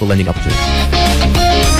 people ending up to.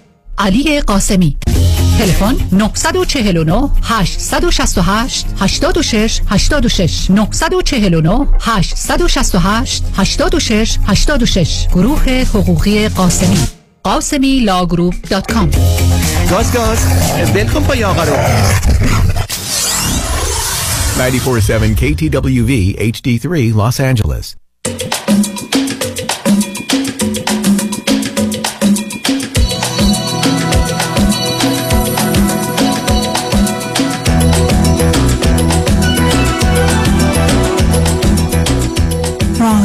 علی قاسمی. تلفن 949 868 86 86 949 868 86 86 گروه حقوقی قاسمی. قاسمی لاگروپ دات کام گاز گاز. ولکن پای آقا رو. 94.7 KTWV HD3 Los Angeles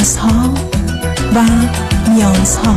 رازها و نیازها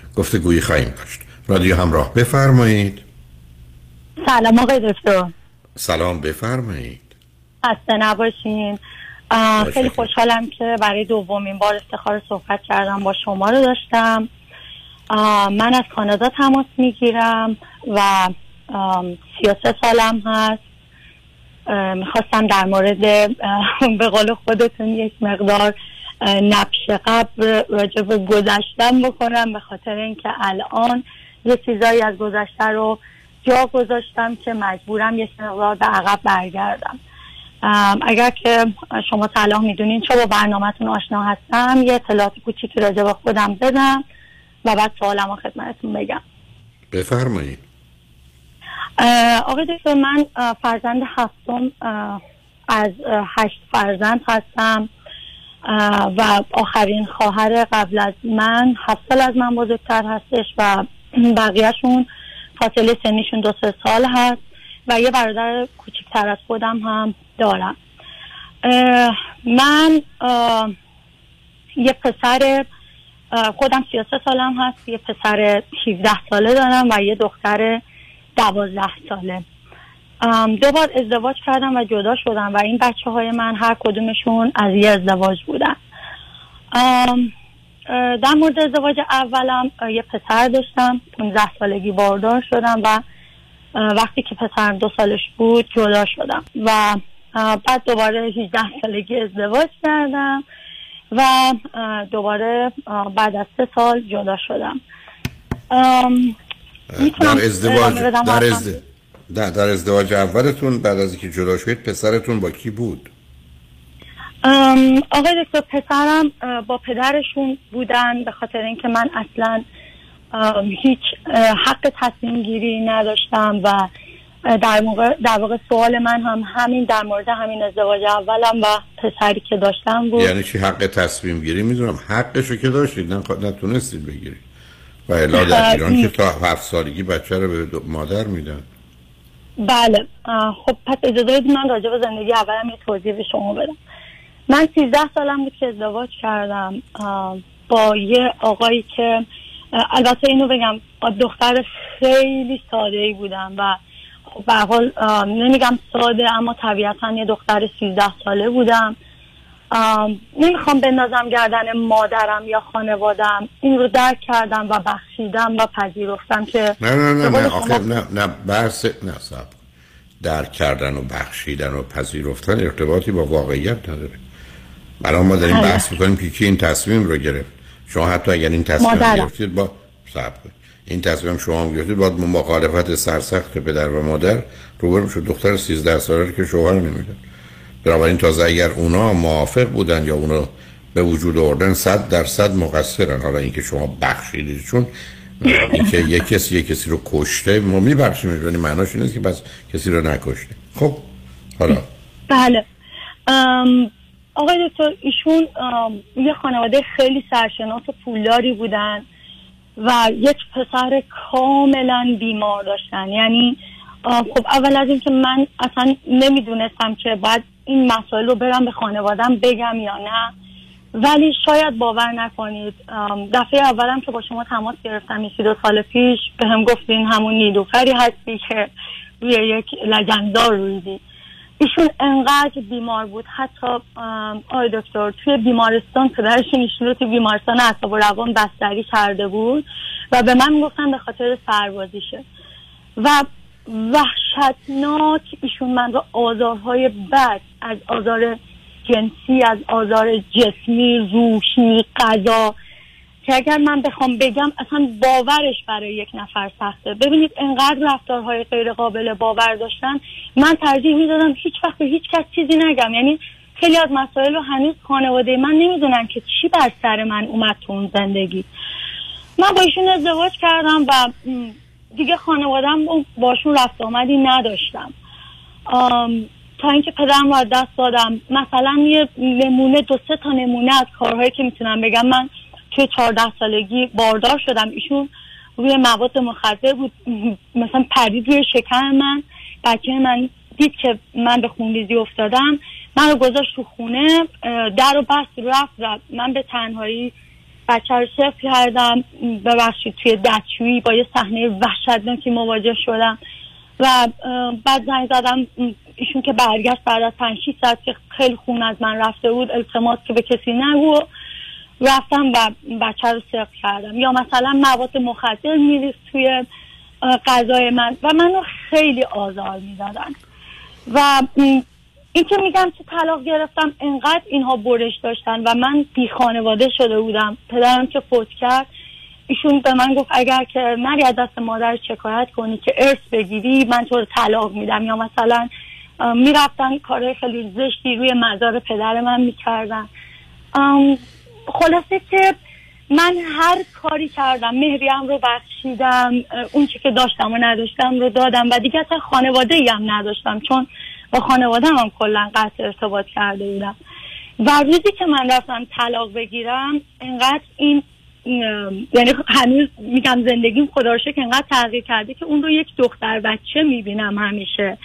گفتگویی خواهیم داشت. رادیو همراه بفرمایید. سلام آقای دکتر. سلام بفرمایید. خسته نباشین. خیلی خوشحالم که برای دومین بار افتخار صحبت کردم با شما رو داشتم. من از کانادا تماس می‌گیرم و سیاست سالم هست. می‌خواستم در مورد به قول خودتون یک مقدار نبش قبل راجع به گذشتم بکنم به خاطر اینکه الان یه چیزایی از گذشته رو جا گذاشتم که مجبورم یه مقدار به عقب برگردم. اگر که شما صلاح می‌دونین چه با برنامهتون آشنا هستم یه اطلاعات کوچیکی راجع به خودم بدم و بعد سوالم خدمتتون بگم. بفرمایید. آقای دکتر من فرزند هفتم از هشت فرزند هستم. و آخرین خواهر قبل از من هفت سال از من بزرگتر هستش و بقیهشون فاصله سنیشون دو سه سال هست و یه برادر کوچکتر از خودم هم دارم. من یه پسر خودم 33 سالم هست یه پسر 17 ساله دارم و یه دختر 12 ساله. دو بار ازدواج کردم و جدا شدم و این بچه های من هر کدومشون از یه ازدواج بودن در مورد ازدواج اولم یه پسر داشتم 15 سالگی باردار شدم و وقتی که پسرم دو سالش بود جدا شدم و بعد دوباره 18 سالگی ازدواج کردم و دوباره بعد از سه سال جدا شدم در ازدواج در, حرفم؟ در, در ازدواج اولتون بعد از اینکه جدا شدید پسرتون با کی بود؟ آقای دکتر پسرم با پدرشون بودن به خاطر اینکه من اصلا هیچ حق تصمیم گیری نداشتم و در موقع در واقع سوال من هم همین در مورد همین ازدواج اولم و پسری که داشتم بود. یعنی چی؟ حق تصمیم گیری؟ می‌دونم. حقشو که داشتید نه نتونستید بگیرید. و الا در ایران که تا هفت سالگی بچه رو به مادر میدن. بله. خب پس اجازه بدید من راجع به زندگی اولم یه توضیح به شما بدم. من 13 سالم بود که ازدواج کردم. با یه آقایی که البته اینو بگم دختر خیلی ساده ای بودم و خب به حال نمیگم ساده اما طبیعتا یه دختر 13 ساله بودم. نمی‌خوام بندازم گردن مادرم یا خانوادم این رو درک کردم و بخشیدم و پذیرفتم که نه نه نه نه آخه نه نه بحث نه صبر. درک کردن و بخشیدن و پذیرفتن ارتباطی با واقعیت نداره الان ما داریم بله. بحث می‌کنیم که کی این تصمیم رو گرفت شما حتی اگر این تصمیم. گرفتید با صبر کنید. این تصمیم شما هم گرفتید باید مخالفت سرسخت پدر و مادر روبرو شد دختر 13 ساله که شوهر نمیدن بنابراین تازه اگر اونا موافق بودن یا اونا به وجود آوردن صد درصد مقصرن. حالا اینکه شما بخشیدید چون اینکه یک کسی یک کسی رو کشته ما میبخشیم یعنی معناش این نیست که بس کسی رو نکشته. خب حالا. بله. ام، آقای دکتر ایشون یه خانواده خیلی سرشناس و پولداری بودن و یک پسر کاملا بیمار داشتن. یعنی خب اول از اینکه من اصلا نمی‌دونستم که باید این مسائل رو برم به خانوادم بگم یا نه. ولی شاید باور نکنید دفعه اولم که با شما تماس گرفتم یکی دو سال پیش به هم گفتین همون نیلوفری هستی که روی یک لگنزار رویدی. ایشون انقدر بیمار بود. حتی آقای دکتر توی بیمارستان پدرشون ایشون رو توی بیمارستان اعصاب و روان بستری کرده بود و به من گفتن به خاطر سربازیشه. و وحشتناک ایشون من رو آزارهای بد از آزار جنسی از آزار جسمی روحی غذا. که اگر من بخوام بگم اصلا باورش برای یک نفر سخته. ببینید انقدر رفتارهای غیر قابل باور داشتن. من ترجیح می‌دادم هیچ وقت به هیچ کس چیزی نگم. یعنی خیلی از مسائل رو هنوز خانواده من نمی‌دونن که چی بر سر من اومد تو اون زندگی. من با ایشون ازدواج کردم و دیگه خانوادم باشون رفت آمدی نداشتم. تا اینکه پدرم رو از دست دادم. مثلا یه نمونه دو سه تا نمونه از کارهایی که می‌تونم بگم. من توی چهارده سالگی باردار شدم. ایشون روی مواد مخدر بود. مثلا پرید روی شکم من. بچه من دید که من به خونریزی افتادم. من رو گذاشت تو خونه در رو بست رفت رفت. من به تنهایی بچه رو صفر کردم. ببخشید توی دستشویی با یه صحنه وحشتناکی مواجه شدم. و بعد زنگ زدم ایشون که برگشت بعد از پنج شیش ساعت که خیلی خون از من رفته بود التماس که به کسی نگو رفتم و بچه رو سرق کردم. یا مثلا مواد مخدر میریخت توی غذای من و منو خیلی آزار می‌دادن. و این که میگم که طلاق گرفتم انقدر اینها برش داشتن و من بی خانواده شده بودم. پدرم که فوت کرد ایشون به من گفت اگر که نری از دست مادر شکایت کنی که ارث بگیری من تو رو طلاق میدم. یا مثلا می‌رفتن کارهای خیلی زشتی روی مزار پدر من می‌کردن. خلاصه که من هر کاری کردم مهریم رو بخشیدم اون چی که داشتم و نداشتم رو دادم و دیگه اصلا خانواده هم نداشتم چون با خانواده هم کلا قطع ارتباط کرده بودم. و روزی که من رفتم طلاق بگیرم انقدر این یعنی هنوز میگم زندگیم خدا رو شکر انقدر تغییر کرده که اون رو یک دختر بچه می‌بینم همیشه.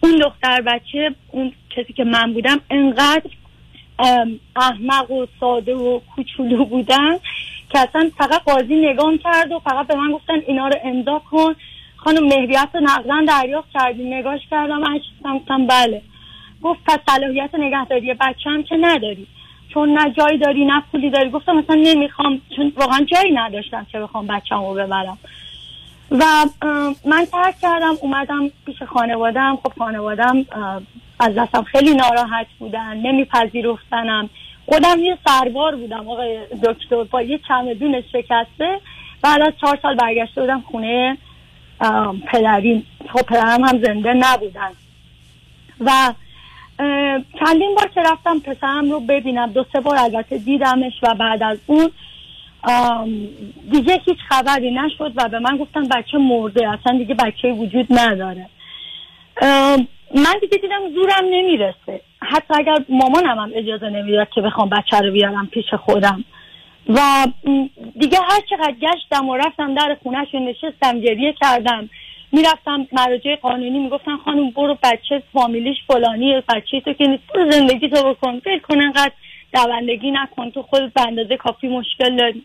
اون دختر بچه اون کسی که من بودم انقدر احمق و ساده و کوچولو بودن که اصلا فقط قاضی نگام کرد و فقط به من گفتن اینا رو امضا کن. خانم مهریت نقدن دریافت کردی نگاش کردم اشتم گفتم بله. گفت پس صلاحیت نگهداری بچه هم که نداری. چون نه جایی داری نه پولی داری. گفتم مثلا نمی‌خوام چون واقعا جایی نداشتم که بخوام بچه رو ببرم. و من ترک کردم اومدم پیش خانوادم خب خانوادم از دستم خیلی ناراحت بودن نمیپذیرفتنم. خودم یه سربار بودم آقای دکتر. با یه چمدون شکسته. بعد از چهار سال برگشته بودم خونه پدری خب پدرم هم زنده نبودن. و چندین بار که رفتم پسرم رو ببینم دو سه بار البته دیدمش و بعد از اون دیگه هیچ خبری نشد و به من گفتن بچه مرده اصلا دیگه بچه وجود نداره. من دیگه دیدم زورم نمی‌رسه. حتی اگر مامانم هم اجازه نمی‌داد که بخوام بچه رو بیارم پیش خودم. و دیگه هر چقدر گشتم و رفتم در خونهش نشستم گریه کردم. می‌رفتم مراجع قانونی می‌گفتن خانم برو بچه فامیلیش فلانی بچه تو که نیست. برو زندگی تو بکن. فکر کن انقدر دوندگی نکن. تو خود به اندازه کافی مشکل داری.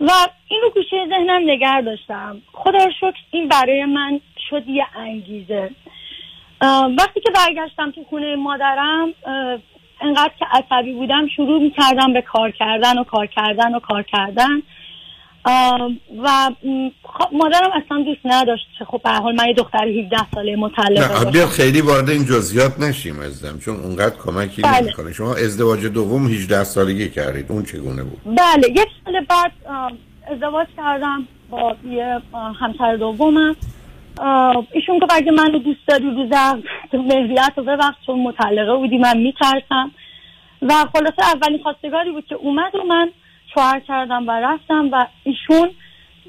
و این رو گوشه ذهنم نگر داشتم. خدا شکر این برای من شد یه انگیزه. وقتی که برگشتم تو خونه مادرم انقدر که عصبی بودم شروع می‌کردم به کار کردن و کار کردن و کار کردن. و خب مادرم اصلا دوست نداشت خب به حال من یه دختر 17 ساله مطلقه نه خیلی وارد این جزئیات نشیم ازدم چون اونقدر کمکی بله. نمی‌کنه. شما ازدواج دوم 18 سالگی کردید اون چگونه بود؟ بله یک سال بعد ازدواج کردم با یه همسر دومم. ایشون که اگه منو دوست داری رو تو مهریت رو ببخش چون مطلقه بودی من میترسم. و خلاصه اولین خواستگاری بود که اومد و من شوهر کردم و رفتم و ایشون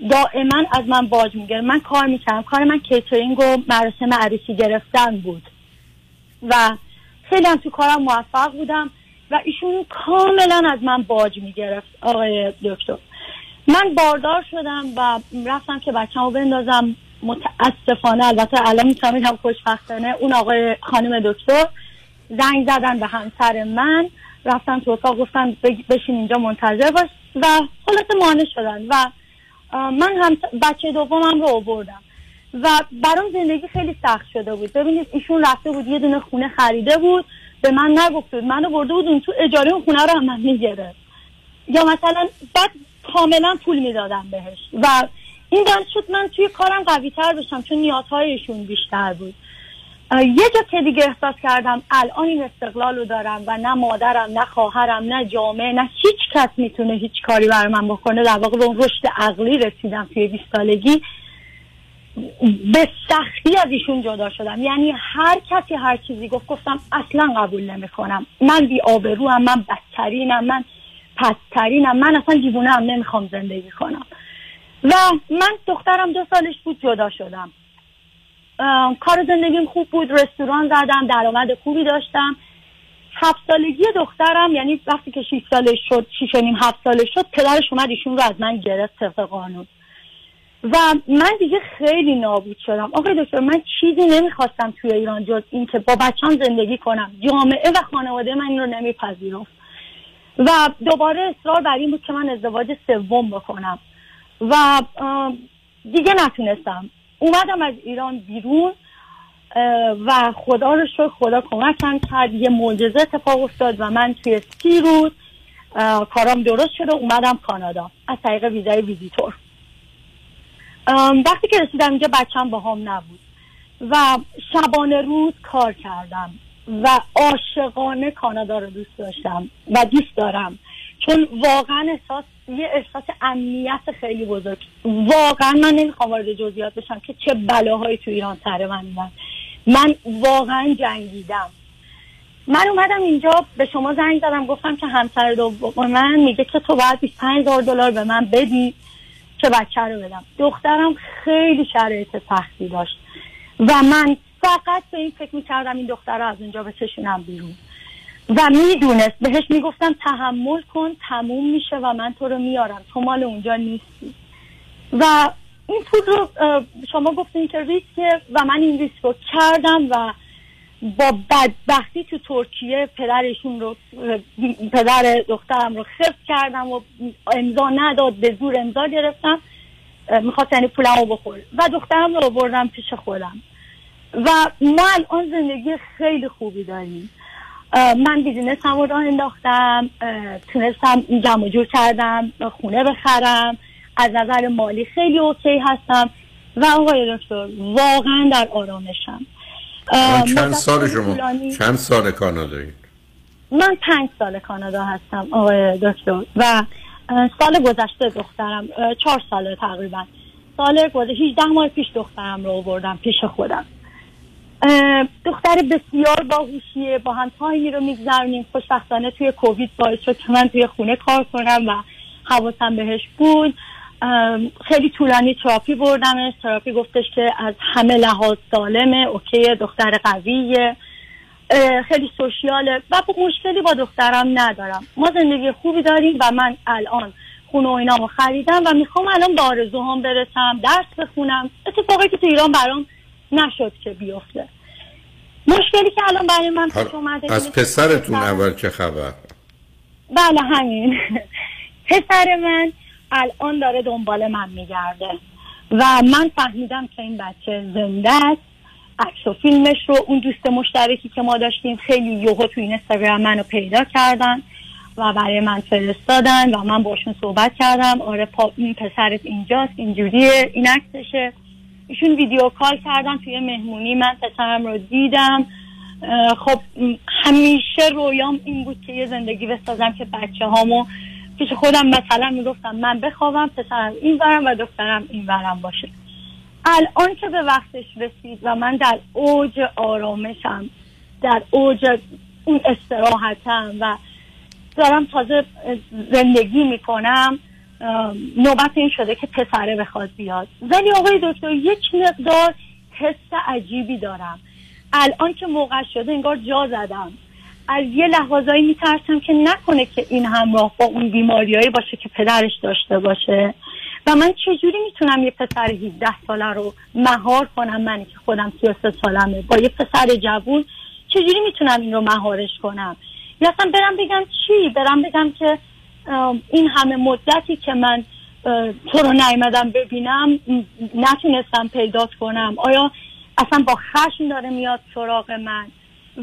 دائما از من باج میگرد من کار می‌کردم. کار من کیترینگ و مراسم عروسی گرفتن بود. و خیلی هم تو کارم موفق بودم و ایشون کاملا از من باج می‌گرفت. آقای دکتر. من باردار شدم و رفتم که بچه رو بندازم. متاسفانه البته الان می‌تونم خوشبختانه اون آقای خانم دکتر زنگ زدن به همسر من. رفتن تو اتاق گفتن بشین اینجا منتظر باش و خلاصه مانع شدن و من هم بچه دومم رو آوردم و برام زندگی خیلی سخت شده بود. ببینید ایشون رفته بود یه دونه خونه خریده بود به من نگفت بود منو برده بود اون تو اجاره اون خونه رو هم من می‌گرفت. یا مثلا بعد کاملا پول می‌دادم بهش و این شد من توی کارم قوی تر بشم چون نیازهایشون بیشتر بود. یه جا که دیگه احساس کردم الان این استقلال رو دارم و نه مادرم نه خواهرم نه جامعه نه هیچ کس می‌تونه هیچ کاری برای من بکنه. در واقع به اون رشد عقلی رسیدم توی 20 سالگی. به سختی از ایشون جدا شدم. یعنی هر کسی هر چیزی گفت گفتم اصلا قبول نمی‌کنم. من بی آبرو هم من بدترینم من پسترینم من اصلا دیوونه هم نمی‌خوام زندگی کنم. و من دخترم دو سالش بود جدا شدم. کار زندگیم خوب بود رستوران زدم درآمد خوبی داشتم. هفت سالگی دخترم یعنی وقتی که شیش سالش شد شیش و نیم هفت سالش شد پدرش اومد ایشون رو از من گرفت طبق قانون. و من دیگه خیلی نابود شدم. آقای دکتر من چیزی نمی‌خواستم توی ایران جز اینکه با بچم زندگی کنم. جامعه و خانواده من این رو نمیپذیرفت. و دوباره اصرار بر این بود که من ازدواج سوم بکنم. و دیگه نتونستم. اومدم از ایران بیرون و خدا رو شکر خدا کمکم کرد. یه معجزه اتفاق افتاد و من توی سی روز کارام درست شده اومدم کانادا از طریق ویزای ویزیتور. وقتی که رسیدم اینجا بچم با هم نبود و شبانه روز کار کردم و عاشقانه کانادا رو دوست داشتم و دوست دارم. چون واقعا احساس یه احساس امنیت خیلی بزرگ. واقعا من نمی‌خوام وارد جزئیات بشم که چه بلاهایی تو ایران سر من من من واقعا جنگیدم. من اومدم اینجا به شما زنگ زدم گفتم که همسر دوم من میگه که تو باید 25 هزار دلار به من بدی که بچه رو بدم. دخترم خیلی شرایط سختی داشت. و من فقط به این فکر می‌کردم این دختر رو از اونجا بکشونم بیرون. و می‌دونست بهش می‌گفتم تحمل کن تموم میشه و من تو رو میارم. تو مال اونجا نیستی. و این پول رو شما گفتین که ریسکه و من این ریسک رو کردم و با بدبختی تو ترکیه پدرشون رو پدر دخترم رو خفت کردم و امضا نداد به زور امضا گرفتم. می‌خواست یعنی پولم رو بخوره و دخترم رو بردم پیش خودم. و ما الان زندگی خیلی خوبی داریم. من business هم راه انداختم تونستم جمع جور کردم خونه بخرم از نظر مالی خیلی OK هستم و آقای دکتر واقعا در آرامشم. چند سال شما چند سال کانادایی من پنج سال کانادا هستم آقای دکتر و سال گذشته دخترم چهار ساله تقریبا. سال گذشته 18 ماه پیش دخترم رو آوردم پیش خودم. دختر بسیار باهوشیه با هم تایمی رو میگذرونیم. خوشبختانه توی کووید باعث شد که من توی خونه کار کنم و حواسم بهش بود. خیلی طولانی تراپی بردمش. تراپی گفتش که از همه لحاظ سالمه OK دختر قویه. خیلی social ه. و مشکلی با دخترم ندارم. ما زندگی خوبی داریم و من الان خونه و اینامو خریدم و می‌خوام الان به آرزوهام برسم درس بخونم. اتفاقی که تو ایران برام نشد که بیفته. مشکلی که الان برای من پیش اومده از پسرتون اول چه خبر؟ بله همین. پسر من الان داره دنبال من میگرده و من فهمیدم که این بچه زنده است. عکس و فیلمش رو اون دوست مشترکی که ما داشتیم خیلی یوهو تو این اینستاگرام منو پیدا کردن و برای من فرستادن و من باشون صحبت کردم. آره پا این پسرت اینجاست اینجوریه این عکسشه. ایشون ویدیو کال کردن توی مهمونی. من پسرم رو دیدم. خب همیشه رویام این بود که یه زندگی بسازم که بچه هامو پیش خودم مثلا می‌گفتم من بخوابم پسرم این ورم و دخترم این ورم باشه. الان که به وقتش رسید و من در اوج آرامشم در اوج اون استراحتم و دارم تازه زندگی می‌کنم نوبت این شده که پسره بخواد بیاد. ولی آقای دکتر یک مقدار حس عجیبی دارم. الان که موقع شده انگار جا زدم. از یه لحاظایی میترسم که نکنه که این همراه با اون بیماریایی باشه که پدرش داشته باشه. و من چجوری می‌تونم یه پسر 17 ساله رو مهار کنم؟ منی که خودم 33 سالمه. با یه پسر جوون چجوری می‌تونم این رو مهارش کنم؟ یا اصلا برم بگم چی؟ برم بگم که این همه مدتی که من تو رو نیمدم ببینم نتونستم پیدات کنم. آیا اصلا با خشم داره میاد سراغ من؟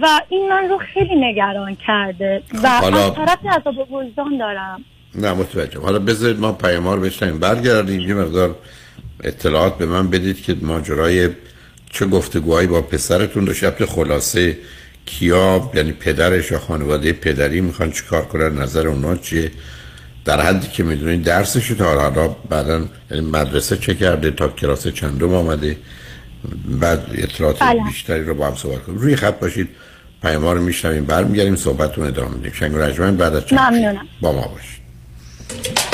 و این من رو خیلی نگران کرده. و حالا... از طرف عذاب وجدان دارم. نه متوجه حالا بذارید ما پیامار بشنیم برگردیم. یه مقدار اطلاعات به من بدید که ماجرای چه گفتگوهایی با پسرتون داشته خلاصه کیا یعنی پدرش یا خانواده پدری می‌خوان چیکار کنن نظر اونا چیه؟ در حدی که می‌دونید درسش تا حالا بعدا یعنی مدرسه چه کرده تا کلاس چندم آمده؟ بعد اطلاعات بله. بیشتری رو با هم صحبت کنیم. روی خط باشید پیام رو میشنویم برمیگردیم صحبتتون ادامه میدیم. شنگ رجمن بعد از چند با ما باشید.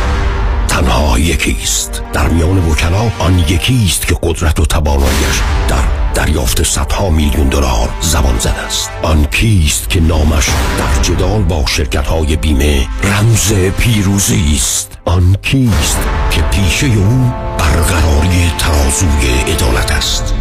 تنها یکیست در میان وکلا آن یکیست که قدرت و توانایش در دریافت صدها میلیون دلار زبان زد است. آن کیست که نامش در جدال با شرکت های بیمه رمز پیروزی است؟ آن کیست که پیشه او برقراری ترازوی عدالت است؟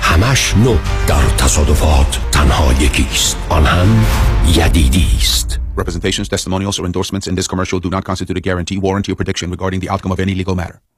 همش نو در تصادفات تنها یکیست آن هم یدیدی است Representations, testimonials, or endorsements in this commercial do not constitute a guarantee, warranty, or prediction regarding the outcome of any legal matter.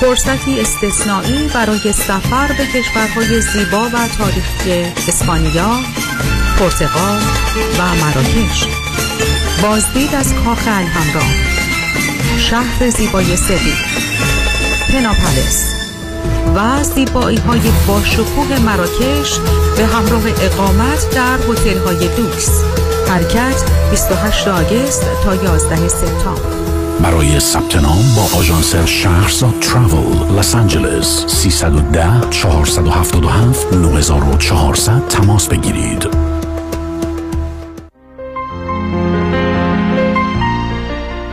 فرصتی استثنایی برای سفر به کشورهای زیبا و تاریخی اسپانیا، پرتغال و مراکش. بازدید از کاخ الهمران شهر زیبای سوی پناپلس و زیبایی های باشکوه مراکش به همراه اقامت در هتل های دوکس. حرکت 28 آگست تا 11 سپتامبر. برای ثبت نام با آژانس شهرزاد تراول لس آنجلس 310 477 9400 تماس بگیرید.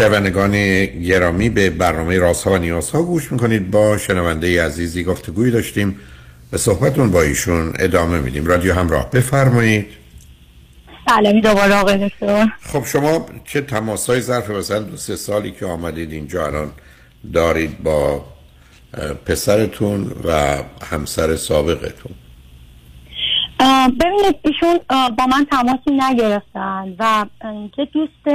شنوندگان گرامی به برنامه راست ها و نیاز ها گوش می‌کنید. با شنونده عزیزی گفتگوی داشتیم. به صحبتون با ایشون ادامه میدیم. رادیو همراه بفرمایید. سلامی دوباره آقای دکتر. خب شما چه تماس های ظرف مثلا دو سه سالی که آمدید اینجا الان دارید با پسرتون و همسر سابقتون؟ ببینید ایشون با من تماسی نگرفتن و یه دوست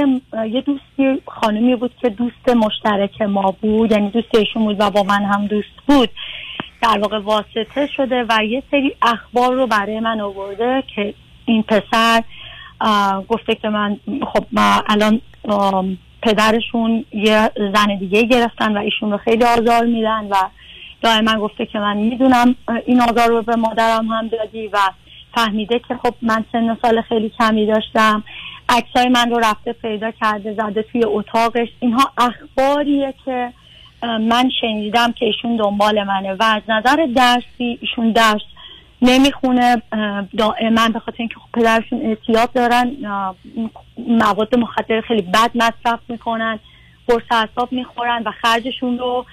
یه دوستی خانمی بود که دوست مشترک ما بود یعنی دوست ایشون بود و با من هم دوست بود. در واقع واسطه شده و یه سری اخبار رو برای من آورده که این پسر گفته که من خب ما الان پدرشون یه زن دیگه گرفتن و ایشون رو خیلی آزار میدن و دائما گفته که من می‌دونم این آزار رو به مادرم هم دادی و فهمیده که خب من سن سال خیلی کمی داشتم. عکسای من رو رفته پیدا کرده زده توی اتاقش. اینها اخباریه که من شنیدم که ایشون دنبال منه و از نظر درسی ایشون درس نمی‌خونه. دائما به خاطر اینکه خب پدرشون اعتیاد دارن مواد مخدر خیلی بد مصرف می‌کنن قرص اعصاب می‌خورن و خرجشون رو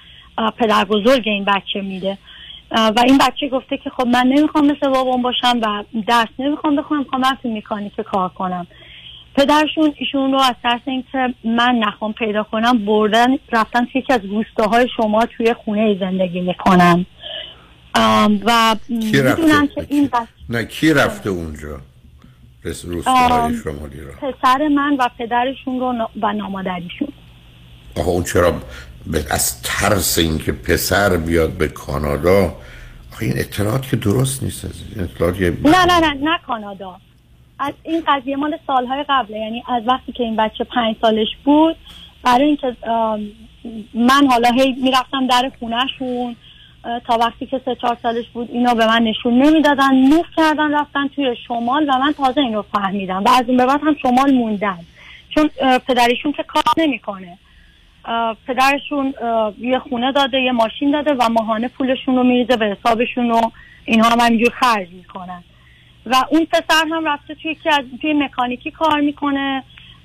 پدر بزرگ این بچه میده. و این بچه گفته که خب من نمی‌خوام مثل بابام باشم و درس نمی‌خوام بخونم می‌خوام من می‌کنی که کار کنم. پدرشون ایشون رو از ترس اینکه من نخوام پیدا کنم بردن رفتن توی یکی از روستاهای شما توی خونه زندگی می‌کنن. و می‌دونن که این بس... نه کی رفته اونجا؟ روستاهای شمالی رو پسر من و پدرشون رو و نامادریشون. آخه اون چرا از ترس اینکه پسر بیاد به کانادا آخه این اطلاعات که درست نیست اطلاعات نه نه نه نه کانادا. از این قضیه مال سالهای قبله یعنی از وقتی که این بچه پنج سالش بود برای اینکه من حالا هی می‌رفتم در خونهشون تا وقتی که سه چهار سالش بود اینا به من نشون نمی‌دادن موف کردن رفتن توی شمال و من تازه این رو فهمیدم و از این به بعد هم شمال موندن چون پدریشون که کار نمی‌کنه. پدرشون یه خونه داده یه ماشین داده و ماهانه پولشون رو میریزه به حسابشون و اینها هم همینجور خرج می‌کنن. و اون پسر هم رفته توی که از توی مکانیکی کار می‌کنه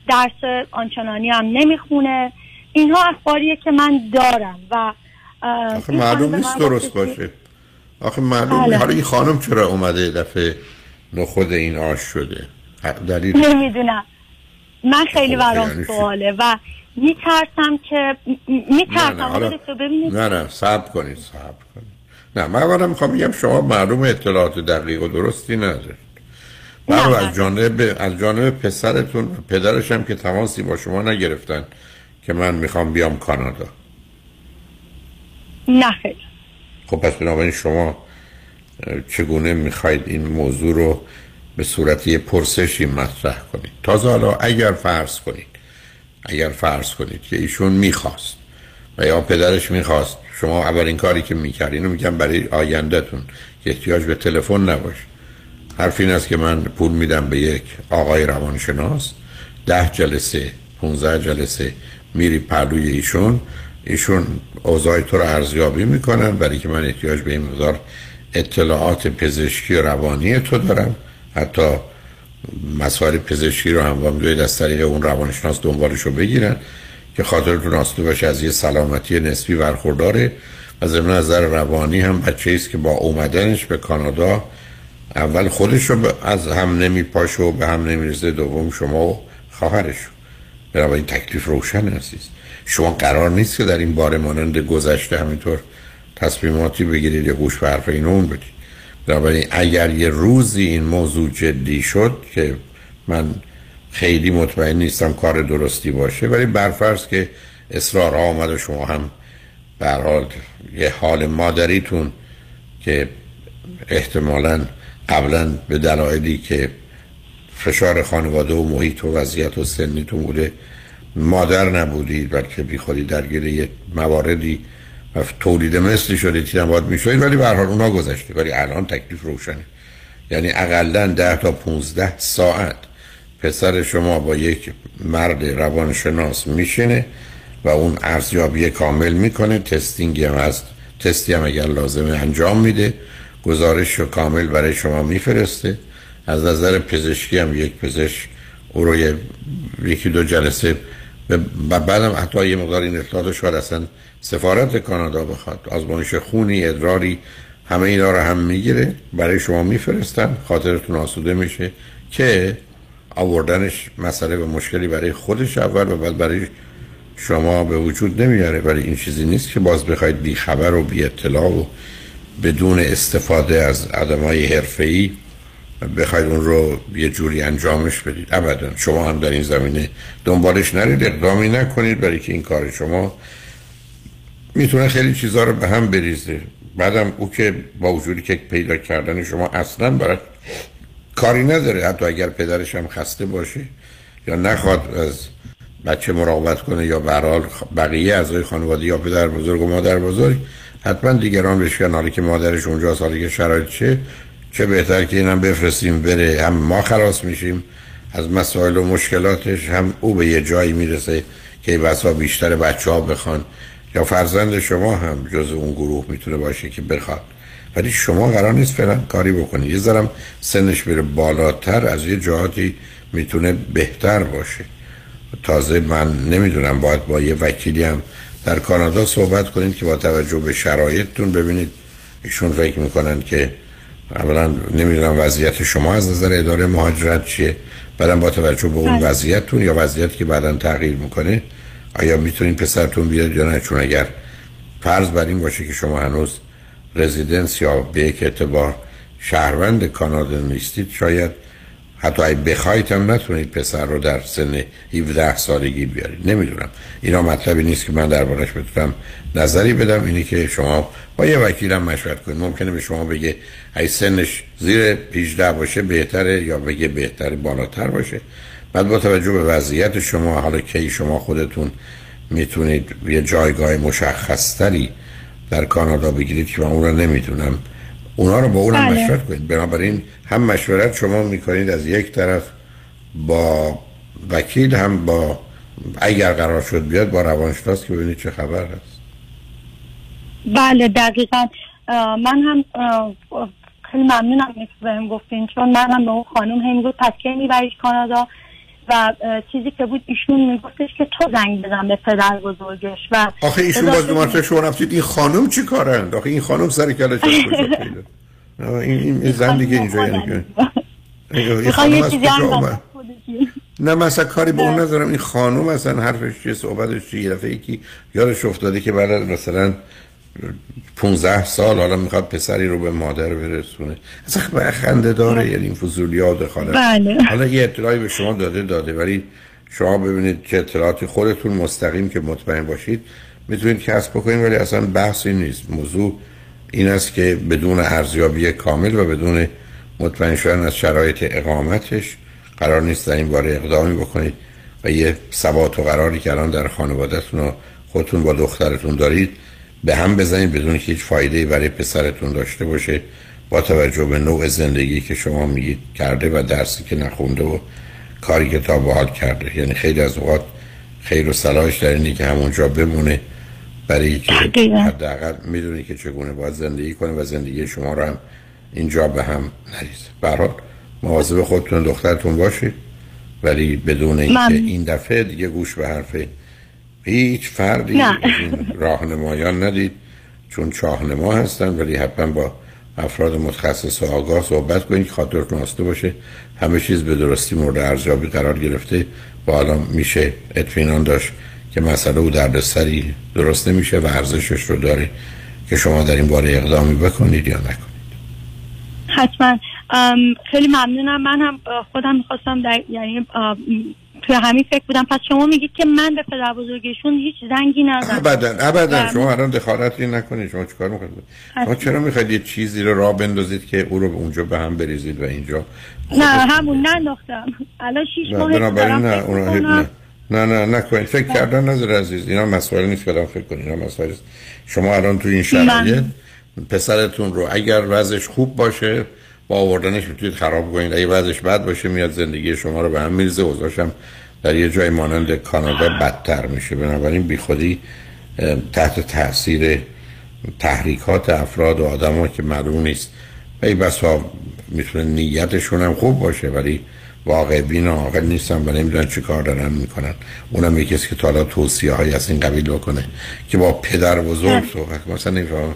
درس آنچنانی هم نمی‌خونه. اینها اخباریه که من دارم و آخه معلوم نیست درست باشه. آخه معلوم بله. حالا این خانم چرا اومده دفعه نخود این آش شده؟ دلیل نمی‌دونم. من خیلی خب، برام یعنی سواله و میترسم که میترسم حالا نه نه صبر کنید صبر کنید. نه من اولا می‌خوام بگم شما معلوم اطلاعات دقیق و درستی ندارید. برای از جانب از جانب پسرتون پدرش هم که تماسی با شما نگرفتن که من می‌خوام بیام کانادا. نه خیلی. خب پس بنابراین شما چگونه می‌خواید این موضوع رو به صورت یه پرسشی مطرح کنید؟ تازه حالا اگر فرض کنید اگر فرض کنید که ایشون می‌خواست و یا پدرش می‌خواست شما اولین کاری که می‌کردین رو میگم برای آیندهتون که احتیاج به تلفن نباشه. حرف این است که من پول میدم به یک آقای روانشناس ده جلسه 15 جلسه میری پلوی ایشون. ایشون اوضاع تو رو ارزیابی می‌کنن برای که من احتیاج به این مقدار اطلاعات پزشکی و روانی تو دارم. حتی مسائل پزشکی رو هم با از طریق اون روانشناس دنبالش رو بگیرن که خاطرتون آسوده باشه از یه سلامتی نسبی برخورداره. و ضمن نظر روانی هم بچه است که با اومدنش به کانادا اول خودش رو از هم نمیپاشه و به هم نمیرزه دوم شما و خواهرش این تکلیف روشن هستید شما قرار نیست که در این بار مانند گذشته همینطور تصمیماتی بگیرید یا گوش به حرف این اون بدید. بنابراین اگر یه روزی این موضوع جدی شد که من خیلی مطمئن نیستم کار درستی باشه ولی برفرض که اصرار آمد و شما هم حال یه حال مادریتون که احتمالا قبلا به دلایلی که فشار خانواده و محیط و وضعیت و سنیتون بوده مادر نبودید بلکه بی خودی درگیر یه مواردی و تولید مثلی شده چیزم باید می‌شوید ولی به هر حال اونا گذشته. ولی الان تکلیف روشنه. یعنی اقلا ده تا 15 ساعت پسر شما با یک مرد روانشناس میشینه و اون ارزیابی کامل می‌کنه. تستینگ هم هست تستی هم اگر لازمه انجام میده. گزارش رو کامل برای شما میفرسته. از نظر پزشکی هم یک پزشک او رو یکی دو جلسه و بعدم حتی یه مقدار این اطلاعات شاید اصلا سفارت کانادا بخواد. آزمایش خونی ادراری همه اینا رو هم می‌گیره. برای شما میفرستن. خاطرتون آسوده میشه که آوردنش مسئله و مشکلی برای خودش اول و بعد برای شما به وجود نمیاره. ولی این چیزی نیست که باز بخواید بی خبر و بی اطلاع و بدون استفاده از های حرفه‌ای بخواید اون رو یه جوری انجامش بدید. ابدا. شما هم در این زمینه دنبالش نرید. اقدامی نکنید برای که این کار شما می‌تونه خیلی چیزها رو به هم بریزه. بعدم او که با وجودی که پیدا کردن شما اصلا برای کاری نداره. حتی اگر پدرش هم خسته باشه یا نخواد از بچه مراقبت کنه یا برحال بقیه اعضای خانواده یا پدر بزرگ و مادر بزرگ حتما دیگران حالی که مادرش اونجا حالی که شرایط چه چه بهتر که اینم بفرستیم بره. هم ما خلاص میشیم. از مسائل و مشکلاتش هم او به یه جایی می‌رسه که بسا بیشتر بچه ها بخوان. یا فرزند شما هم جز اون گروه می‌تونه باشه که بخواد. ولی شما قرار نیست فعلا کاری بکنید یه ذرم سنش بره بالاتر از یه جهاتی می‌تونه بهتر باشه. تازه من نمی‌دونم باید با یه وکیلی هم در کانادا صحبت کنید که با توجه به شرایطتون ببینید. ایشون فکر می‌کنن که اولا نمی‌دونم وضعیت شما از نظر اداره مهاجرت چیه. بعدم با توجه به اون بله. وضعیتتون یا وضعیتی که بعدا تغییر می‌کنه آیا می‌تونین پسرتون بیاد یا نه؟ چون اگر فرض بر این باشه که شما هنوز رزیدنس یا به یک اعتبار شهروند کانادا نیستید شاید حتی اگه بخواید هم نتونید پسر رو در سن 17 سالگی بیارید. نمی‌دونم. اینا مطلبی نیست که من دربارش بتونم نظری بدم. اینی که شما با یه وکیلم مشورت کنید. ممکنه به شما بگه ای سنش زیر 18 باشه بهتره یا بگه بهتره بالاتر باشه. بعد با توجه به وضعیت شما حالا کی شما خودتون می‌تونید یه جایگاه مشخصتری در کانادا بگیرید که من اون رو نمی‌دونم. اونا رو با اونم بله. مشورت کنید. بنابراین هم مشورت شما می‌کنید از یک طرف با وکیل هم با اگر قرار شد بیاد با روانشناس که ببینید چه خبر هست. بله دقیقا. من هم خیلی ممنونم که بهم گفتین چون من هم به اون خانم هم گفت پس که میبریش کانادا؟ و چیزی که بود ایشون میگفتش که تو زنگ بزن به پدر بزرگش و آخه ایشون باز دو شما رفتید این خانم چی کارند؟ آخه این خانم سر کله چه این این زن دیگه اینجا یعنی یه چیزی هم نه مثلا کاری به اون ندارم. این خانم مثلا حرفش چیه صحبتش چیه؟ یه دفعه یکی یادش افتاده که بعد مثلا 15 سال حالا می‌خواد پسری رو به مادر برسونه. اصلا خنده داره یعنی این فضولیات دخالت بله. حالا یه اطلاعی به شما داده داده. ولی شما ببینید که اطلاعاتی. خودتون مستقیم که مطمئن باشید می‌تونید کسب بکنید ولی اصلا بحثی نیست. موضوع این است که بدون ارزیابی کامل و بدون مطمئن شدن از شرایط اقامتش قرار نیست در این باره اقدامی بکنید و یه ثبات و قراری که الان در خانوادهتون و خودتون با دخترتون دارید به هم بزنید بدون که هیچ فایده برای پسرتون داشته باشه با توجه به نوع زندگی که شما میگید کرده و درسی که نخونده و کاری که تا به حال کرده. یعنی خیلی از اوقات خیر و صلاحش در اینه که همونجا بمونه. برای که حداقل می‌دونی که چگونه باید زندگی کنه و زندگی شما رو هم اینجا به هم نریزه. برحال مواظب خودتون دخترتون باشید. ولی بدون اینکه این دفعه دیگه گوش به حرف هیچ فردی راهنمایان ندید چون چاهنما هستن ولی حتما با افراد متخصص و آگاه صحبت کنید که خاطرتون آسته باشه. همه چیز به درستی مورد ارزیابی قرار گرفته. و حالا میشه اطمینان داشت که مسئله او دردسری درست نمیشه و ارزشش رو داره که شما در این باره اقدامی بکنید یا نکنید. حتما. خیلی ممنونم. من هم خودم می‌خواستم در یعنی توی همین فکر بودم. پس شما میگید که من به پدر بزرگشون هیچ زنگی نزدم ابدا ابدا. شما الان دخالتی نکنید. شما چیکار می‌خواید شما چرا می‌خواید یه چیزی رو راه بندازید که او رو به اونجا به هم بریزید و اینجا؟ نه همون ننداختم. الان شیش ماه بنابراین نه اونو نه نه نه نکنید. فکر کردن نظر عزیز. اینا مسائل نیست که فکر کنید اینا مسائل شما الان تو این شرایط پسرتون رو اگر وضعش خوب باشه با آوردنش می‌تونید خراب کنید. اگه وضعش بد باشه میاد زندگی شما رو به هم میرزه اوضاعش در یه جای مانند کانادا بدتر میشه. بنابراین بیخودی تحت تاثیر تحریکات افراد و آدم که معلوم نیست. ای بسا می‌تونه نیتشون هم خوب باشه ولی واقع بین و عاقل نیستن و نمی‌دونن چی کار دارن می‌کنن. اونم یکی که تا حالا توصیه های از این قبیل بکنه که با پدر بزرگ صحبت مثلا نمیفهم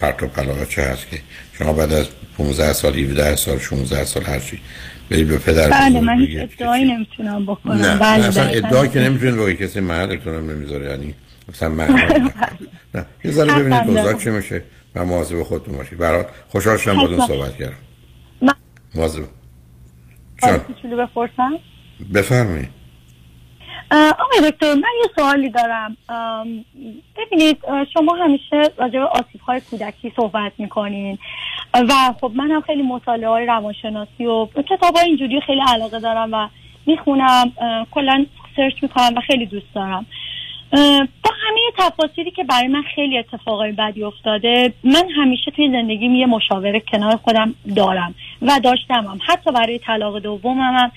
پرت و پلاها چه هست که شما بعد از 15 سال 17 سال 16 سال هر چی بری به پدر بله من هیچ ادعایی نمی‌تونم بکنم. نه بله اصلا ادعا که نمی‌تونید بگید کسی محلتون هم نمی‌ذاره یعنی مثلا من نه یه ذره ببینید اوضاع چه میشه و مواظب خودتون باشید. برات خوشحال شدم باهاتون صحبت کردم. مواظب. بپرسم؟ بفرمایید. آقای دکتر من یه سوالی دارم. ببینید شما همیشه راجع به آسیب کودکی صحبت می‌کنین. و خب من هم خیلی مطالعه های روانشناسی و کتاب های اینجوری خیلی علاقه دارم و می‌خونم. کلا سرچ می‌کنم و خیلی دوست دارم. با همه تفاصیلی که برای من خیلی اتفاقای بدی افتاده من همیشه توی زندگی یه مشاوره کنار خودم دارم و داشتم هم. حتی برای طلاق دومم هم.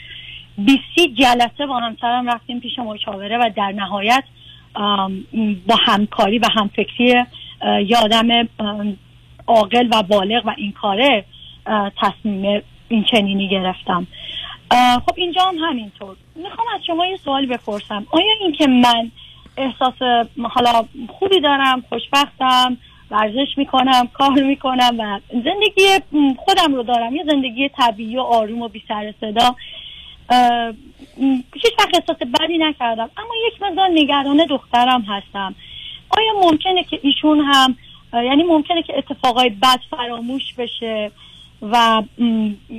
بیسی جلسه با همسرم رفتیم پیش مشاوره و در نهایت با همکاری و همفکری یه آدم عاقل و بالغ و این کاره تصمیم این چنینی گرفتم. خب اینجا هم همینطور. می‌خوام از شما یه سوالی بپرسم. آیا اینکه من احساس حالا خوبی دارم خوشبختم ورزش می‌کنم کار می‌کنم و زندگی خودم رو دارم یه زندگی طبیعی و آروم و بی سر صدا هیچ وقت احساس بدی نکردم. اما یک مقدار نگران دخترم هستم. آیا ممکنه که ایشون هم یعنی ممکنه که اتفاقای بد فراموش بشه و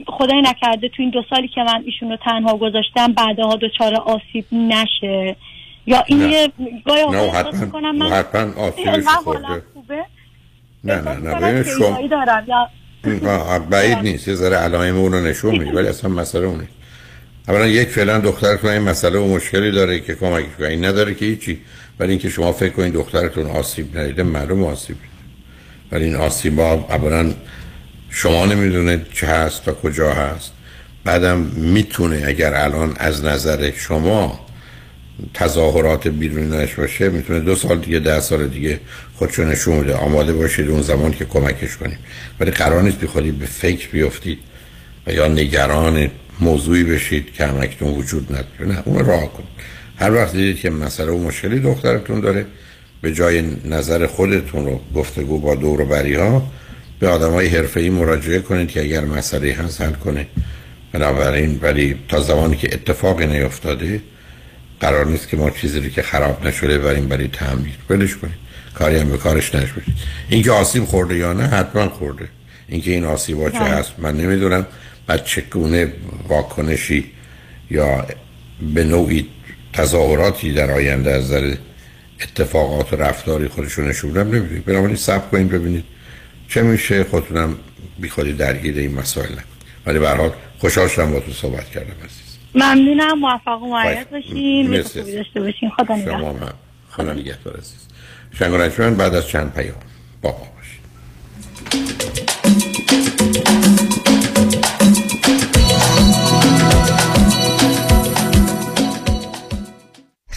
خدای نکرده تو این دو سالی که من ایشون رو تنها گذاشتم بعدها دچار آسیب نشه؟ یا این یه گاهی حتما من حتما آسیبش خورده خوبه. نه نه نه ببین شما بعید نیست. یه ذره علائم اون رو نشون میده ولی اصلا مسئله اونه. اولا یک فعلا دخترتون این مسئله و مشکلی داره که کمک این نداره که هیچی. ولی اینکه شما فکر کنید دخترتون آسیب ندیده معلوم آسیب ولی این آسیب ها اولا شما نمی‌دونه چه هست و کجا هست. بعدم می‌تونه اگر الان از نظر شما تظاهرات بیرونیش باشه می‌تونه دو سال دیگه ده سال دیگه خودشو نشون بده آماده باشید اون زمان که کمکش کنید. ولی قرار نیست بخواید به فکر بیفتید و یا نگران موضوعی بشید که همکتون وجود نداره. نه اون راه کن. هر وقت دیدید که مسئله و مشکلی دخترتون داره به جای نظر خودتون رو گفتگو با دور و بری ها به آدم های حرفه ای مراجعه کنید که اگر مسئله هست حل کنه. بنابراین ولی تا زمانی که اتفاقی نیفتاده قرار نیست که ما چیزی رو که خراب نشده بریم برای تعمیر. ولش کنیم کاری هم به کارش نشوید اینکه آسیب خورده یا نه حتما خورده. اینکه این آسیبا چه هست من نمی‌دونم. بعد چگونه واکنشی یا به نوعی تظاهراتی در آینده از نظر اتفاقات و رفتاری خودشون نشون نمی‌دونید بنابراین صبر کنید ببینید چه میشه. خودتونم بی خودی درگیر این مسائل نکنید ولی به حال خوشحال شدم با تو صحبت کردم عزیز. ممنونم. موفق و معید باشین. داشته باشین. خدا شما نگهدار. هم. خدا نگهدار عزیز. شنگ بعد از چند پیام با ما باشید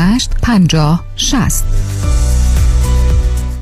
50 60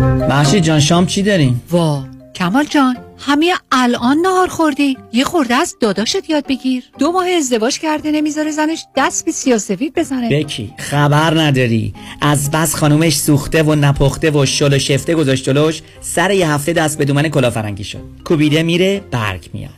محشید جان شام چی داریم؟ وا کمال جان همه الان نهار خوردی. یه خورده از داداشت یاد بگیر. دو ماه ازدواج کرده نمی‌ذاره زنش دست به سیاسفید بزنه. بکی خبر نداری. از بس خانومش سوخته و نپخته و شل و شفته گذاشت جلوش سر یه هفته دست به دومن کلافرنگی شد. کوبیده میره برگ میاد.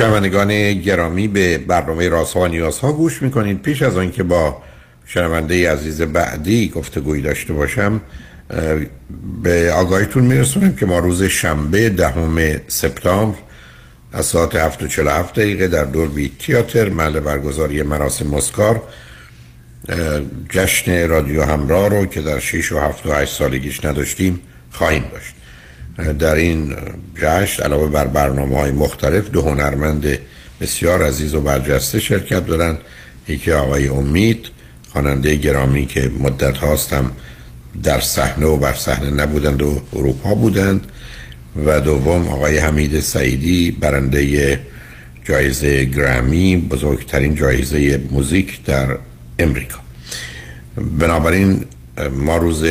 شنوندگان گرامی به برنامه رازها و نیازها گوش می‌کنید. پیش از آنکه با شنونده عزیز بعدی گفتگویی داشته باشم به آگاهیتون میرسونم که ما روز شنبه دهم سپتامبر از ساعت 7 و 47 دقیقه در دوربی تیاتر محل برگزاری مراسم مسکار جشن رادیو همراه رو که در 6 و 7 و 8 سالگیش نداشتیم خواهیم داشت. در این جشن علاوه بر برنامه های مختلف دو هنرمند بسیار عزیز و برجسته شرکت دارن. یکی آقای امید خواننده گرامی که مدت هاستم در صحنه و بر صحنه نبودند و اروپا بودند. و دوم آقای حمید سعیدی برنده جایزه گرامی بزرگترین جایزه موزیک در امریکا. بنابراین ما روز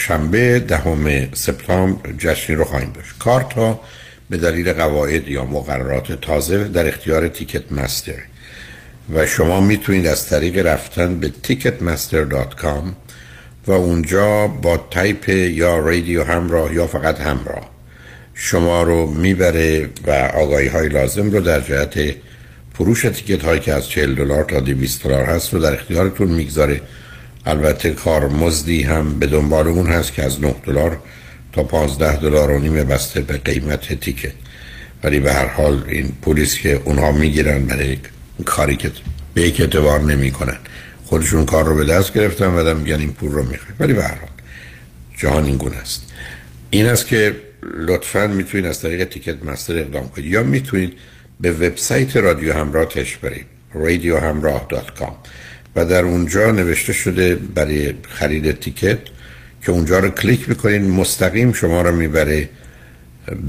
شنبه دهم سپتامبر جشنی رو خواهیم داشت. کارت ها به دلیل قواعد یا مقررات تازه در اختیار تیکت مستر و شما می‌تونید از طریق رفتن به ticketmaster.com و اونجا با تایپ یا رادیو همراه یا فقط همراه شما رو می‌بره و آگاهی های لازم رو در جهت فروش ticket هایی که از 40 دلار تا 200 دلار هست رو در اختیارتون می‌گذاره. البته کارمزدی هم به دنبال اون هست که از 9 دلار تا 15 دلار و نیم بسته به قیمت تیکت ولی به هر حال این پولیست که اونها می‌گیرن برای کاری که به یک اعتبار نمی‌کنن. خودشون کار رو به دست گرفتن و میگن این پول رو می‌خوایم ولی به هر حال جهان این گونه است. این است که لطفا می‌تونید از طریق تیکت مستر اقدام کنید یا می‌تونید به وبسایت رادیو همراه تش برید. radiohamrah.com و در اونجا نوشته شده برای خرید تیکت که اونجا رو کلیک می‌کنید مستقیم شما رو می‌بره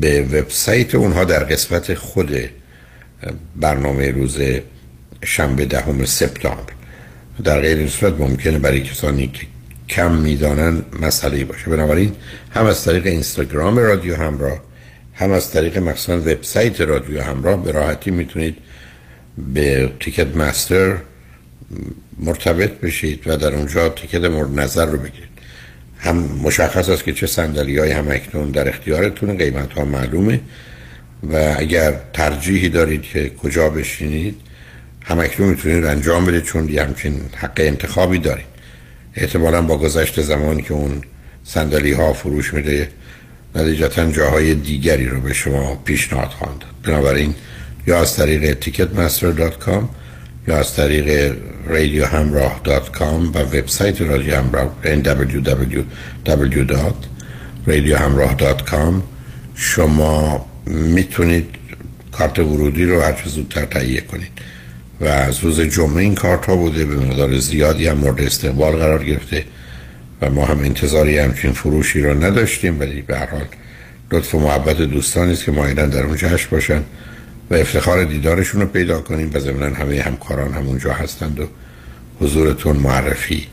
به وبسایت اونها در قسمت خود برنامه روز شنبه دهم سپتامبر. در غیر این صورت ممکنه برای کسانی که کم می‌دانن مسئله باشه. بنابراین هم از طریق اینستاگرام رادیو همراه هم از طریق مخصوصا وبسایت رادیو همراه به راحتی می‌تونید به تیکت مستر مرتبط بشید و در اونجا تیکت مورد نظر رو بگیرید. هم مشخص است که چه صندلی های هم اکنون در اختیارتون قیمت ها معلومه و اگر ترجیحی دارید که کجا بشینید هم اکنون می‌تونید انجام بدید چون یه همچین حق انتخابی دارید. احتمالا با گذشت زمانی که اون صندلی ها فروش میده نتیجتا جاهای دیگری رو به شما پیشنهاد خواهند بنابراین یا از طریق ticketmaster.com یا از طریق رادیو همراه دات کام و وبسایت رادیو همراه www.radiohamrah.com شما می‌تونید کارت ورودی رو هر زودتر تهیه کنید. و از روز جمعه این کارت ها بوده به مقدار زیادی هم مورد استقبال قرار گرفته و ما هم انتظاری همچین فروشی رو نداشتیم ولی به هر حال لطف و محبت دوستانی که مایلن در اون جشن باشن. و افتخار دیدارشون رو پیدا کنیم و ضمن همه همکاران همونجا هستند و حضورتون معرفی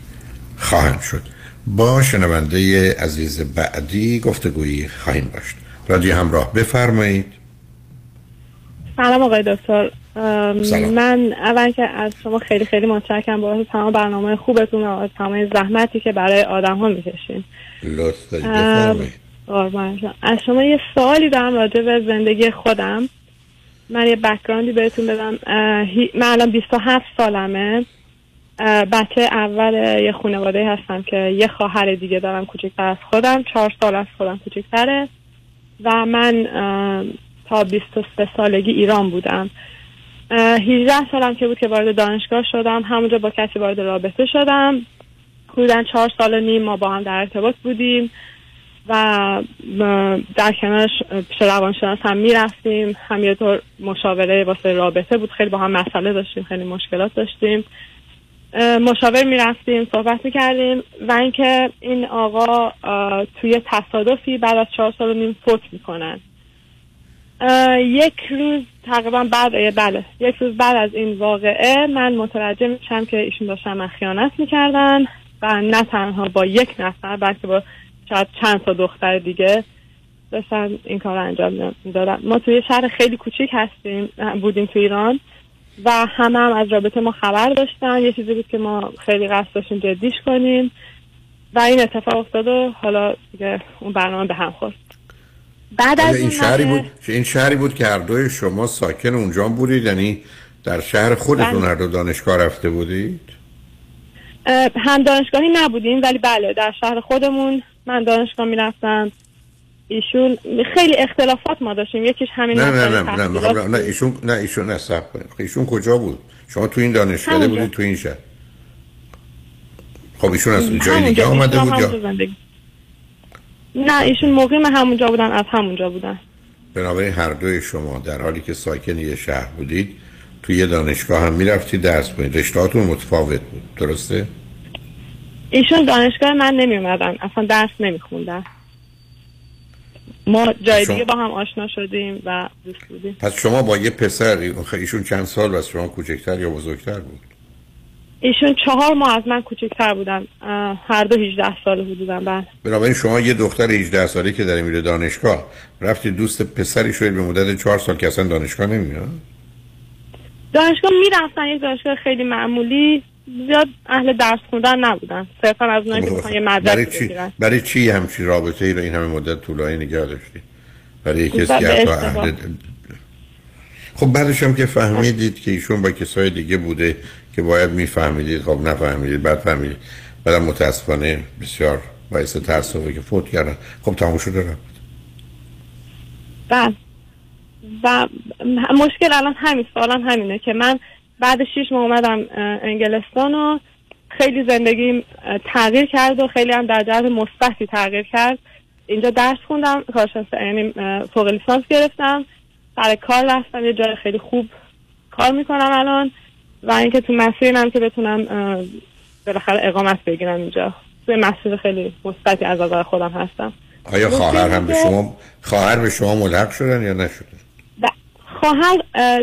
خواهند شد. با شنونده عزیز بعدی گفتگویی خواهیم داشت. رادیو همراه بفرمایید. سلام آقای دکتر. من اول که از شما خیلی خیلی متشکرم بابت تمام برنامه خوبتون و تمام زحمتی که برای آدم ها می‌کشین لطف. از شما یه سوالی دارم راجع به زندگی خودم. من یه بکگراندی بهتون بدم. من الان 27 سالمه. بچه اول یه خانواده هستم که یه خواهر دیگه دارم کوچکتر از خودم. چهار سال از خودم کوچکتره. و من تا 23 سالگی ایران بودم. اه، 18 سالم که بود که وارد دانشگاه شدم. همونجا با کسی وارد رابطه شدم. حدودا چهار سال نیم ما با هم در ارتباط بودیم. و در کنارش پیش روانشناس هم می‌رفتیم. هم یه طور مشاوره واسه رابطه بود. خیلی با هم مسئله داشتیم. خیلی مشکلات داشتیم. مشاور می‌رفتیم صحبت می‌کردیم و اینکه این آقا توی تصادفی بعد از چهار سال و نیم فوت می‌کنن. یک روز تقریبا بعد بله. یک روز بعد از این واقعه من متوجه میشم که ایشون داشتن من خیانت می‌کردن و نه تنها با یک نفر بلکه با شاید چند تا دختر دیگه داشتن این کار رو انجام می‌دادن ما توی شهر خیلی کوچیک هستیم بودیم تو ایران و همه هم از رابطه ما خبر داشتن. یه چیزی بود که ما خیلی قصد داشتیم جدیش کنیم و این اتفاق افتاد و حالا دیگه اون برنامه به هم خورد. بعد از این اون شهری بود این شهری بود که هر دوی شما ساکن اونجا بودید. یعنی در شهر خودتون بله. هر دو دانشگاه رفته بودید؟ هم دانشگاهی نبودیم ولی بله در شهر خودمون من دانشگاه می‌رفتم ایشون خیلی اختلافات ما داشتیم یکیش همین نه نه نه نه می‌خوام نه بود. ایشون نه ایشون نه خب ایشون کجا بود شما تو این همونجا. بودید تو این شهر خب ایشون از جای. دیگه آمده بود یا. نه ایشون مقیم همونجا بودن از همونجا بودن بنابراین هر دوی شما در حالی که ساکن یه شهر بودید تو یه دانشگاه هم می‌رفتید درس کنید رشتهاتون متفاوت بود درسته ایشون دانشگاه من نمی اومدن اصلا درس نمی خوندن ما جای شما- دیگه با هم آشنا شدیم و دوست بودیم. پس شما با یه پسر ایشون چند سال از شما کوچکتر یا بزرگتر بود؟ ایشون چهار ماه از من کوچکتر بودن. هر دو 18 سال حدودن بعد بنابراین شما یه دختر 18 ساله که داره میره دانشگاه رفتی دوست پسری شدید به مدت چهار سال که اصلا دانشگاه نمیاد؟ دانشگاه می‌رفتن یک دانشگاه خیلی معمولی. زیاد اهل درس خوندن نبودن. صرفا از اونایی که می‌خوان یه برای مدرک چی برای چی همچین رابطه ای رو این همه مدت طولانی نگه داشتی؟ برای کسی که حتی. اهل خب بعدش هم که فهمیدید که ایشون با کسای دیگه بوده که باید میفهمیدید خب نفهمیدید بعد فهمیدید بعدم متاسفانه بسیار باعث تاسفه که فوت کردن. خب تموم شده رفت. بله. و مشکل الان همین سوالم همینه که من بعد شیش ماه اومدم انگلستان و خیلی زندگیم اه، تغییر کرد و خیلی هم در جهت مثبتی تغییر کرد. اینجا درس خوندم کارشناسی یعنی فوق لیسانس گرفتم. سر کار رفتم یه جای خیلی خوب کار می‌کنم الان و اینکه تو مسیرم که بتونم بالاخره اقامت بگیرم اینجا. توی مسیر خیلی مثبتی از نظر خودم هستم. آیا خواهر هم به شما خواهر به شما ملحق شدن یا نشدن؟ خواهر اه،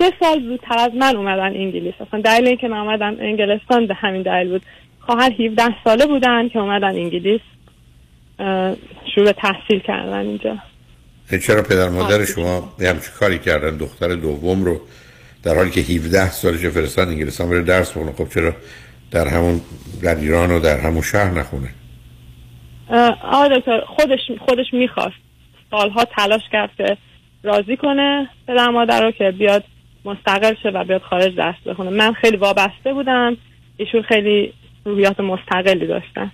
سه سال زودتر از من اومدن انگلیس. اصلا دلیل اینکه من اومدم انگلستان به همین دلیل بود. خواهر 17 ساله بودن که اومدن انگلیس. شروع به تحصیل کردن اینجا. چرا پدر مادر شما یه همچین کاری کردن؟ دختر دوم رو در حالی که 17 سالش فرستان انگلستان بره درس بخونه. خب چرا در همون در ایران و در همون شهر نخونه؟ آقای دکتر خودش خودش می‌خواست. سالها تلاش کرد که راضی کنه پدر مادر رو که بیاد مستقل شه و بیاد خارج درس بخونه. من خیلی وابسته بودم. ایشون خیلی روحیات مستقلی داشتن.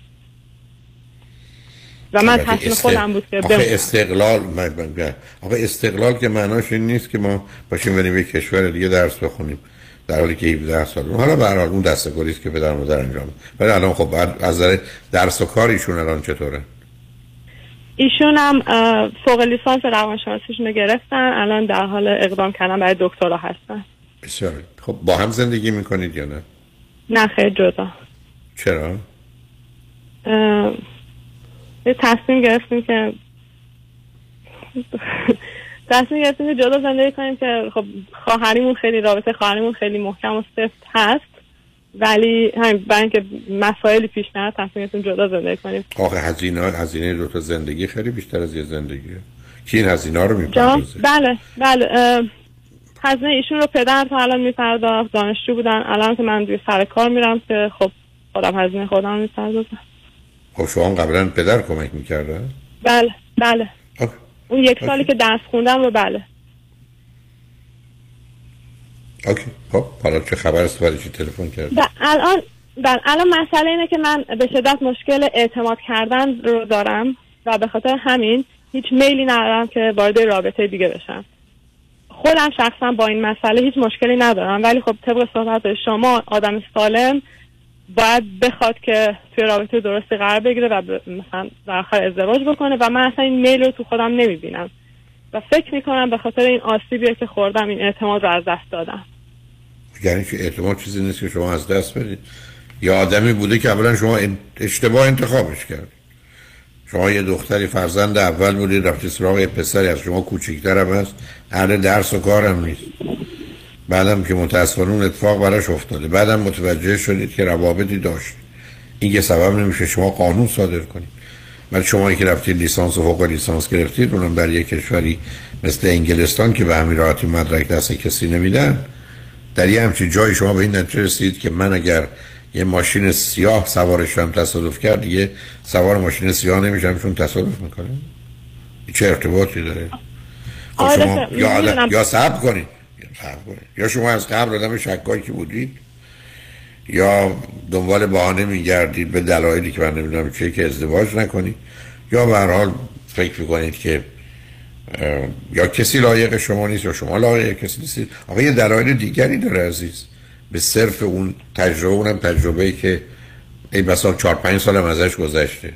و من تصمیم است- خودم بود که آخه. استقلال من- آخه استقلال که معناش این نیست که ما باشیم بریم یک کشور دیگه درس بخونیم. در حالی که 17 سال حالا به هر حال اون دسته است که پدر مادر انجام. ولی الان خب بعد از نظر درس و کار ایشون الان چطوره؟ ایشون هم فوق لیسانس روانشناسیشون رو گرفتن. الان در حال اقدام کردن برای دکترا هستن. بسیار خب با هم زندگی می‌کنید یا نه؟ نه خیلی جدا. چرا؟ یه تصمیم گرفتیم که تصمیم گرفتیم که جدا زندگی کنیم که خب خواهریمون خیلی رابطه خواهریمون خیلی محکم و سفت هست. ولی همین برای اینکه مسائلی پیش نیاد تصمیم گرفتیم جدا زندگی کنیم. آخه هزینه هزینه دو تا زندگی خیلی بیشتر از یه زندگیه کی این هزینه رو می‌پردازه؟ بله بله هزینه ایشون رو پدر تا الان میپرداخت دانشجو بودن. الان که من دیگه سر کار میرم که خب خودم هزینه خودم می‌پردازم. خب شما قبلا پدر کمک می‌کرده بله بله. اون یک سالی که درس خوندم رو بله. اوکی. خب حالا چه خبر است؟ برای چی تلفن کرد و الان بله الان مسئله اینه که من به شدت مشکل اعتماد کردن رو دارم و به خاطر همین هیچ میلی ندارم که وارد رابطه دیگه بشم. خودم شخصا با این مسئله هیچ مشکلی ندارم. ولی خب طبق صحبت شما آدم سالم باید بخواد که توی رابطه درستی قرار بگیره و. مثلا در آخر ازدواج بکنه و من اصلا این میل رو تو خودم نمی‌بینم. فکر می‌کنم به خاطر این آسیبیه که خوردم این اعتماد رو از دست دادم. یعنی که اعتماد چیزی نیست که شما از دست بدید. یا آدمی بوده که اولا شما اشتباه انتخابش کرد. شما یه دختری فرزند اول بودید رفتی سراغ یه پسری از شما کوچیکتر هم هست. اهل درس و کارم نیست. بعدم که متاسفانه اون اتفاق براش افتاده. بعدم متوجه شدید که روابطی داشت. این یه سبب نمیشه شما قانون صادر کنید. بعد شما که رفتید لیسانس و فوق لیسانس گرفتید اونم در یک کشوری مثل انگلستان که به همین راحتی مدرک دست کسی نمیدن. در یه همچین جایی شما به این نتیجه رسید که من اگر یه ماشین سیاه سوارش هم تصادف کرد دیگه سوار ماشین سیاه نمیشم چون تصادف می‌کنه. چه ارتباطی داره؟ خب آره، شما خب، یا, یا صبر کنید. کنید. یا شما از قبل آدم شکاکی بودید. یا دنبال بهانه میگردید به دلایلی که من نمی‌دونم چه که ازدواج نکنید یا به هر حال فکر می‌کنید که یا کسی لایق شما نیست یا شما لایق کسی نیستید آقا یه دلایل دیگری داره عزیز. به صرف اون تجربه اونم تجربه ای که ای بسا چهار پنج سالم ازش گذشته.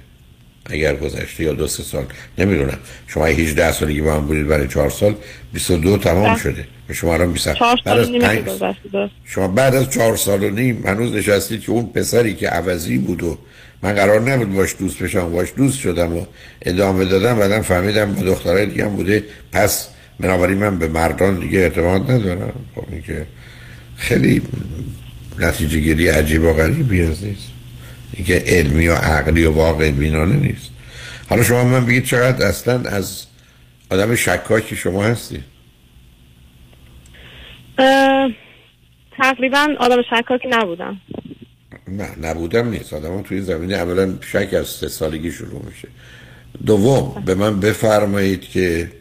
اگر گذشته یا دو سه سال نمی‌دونم. شما 18 سالگی با هم بودید برای چهار سال 22 تمام بله. شده. شما الان 20 چهار بعد سال از که پنج. شما بعد از چهار سال و نیم هنوز نشستید که اون پسری که عوضی بود و من قرار نبود باش دوست بشم باش دوست شدم و ادامه دادم بعدم فهمیدم با دخترای دیگه هم بوده. پس بنابراین من به مردان دیگه اعتماد ندارم. خب این که خیلی نتیجه گیری عجیب و غریبی از نیست. اینکه علمی و عقلی و واقع بینانه نیست. حالا شما من بگید چقدر اصلا از آدم شکاکی شما هستی؟ اه، تقریبا آدم شکاکی نبودم. نه نبودم نیست. آدم توی زمینه اولا شک از سه سالگی شروع میشه. دوم به من بفرمایید که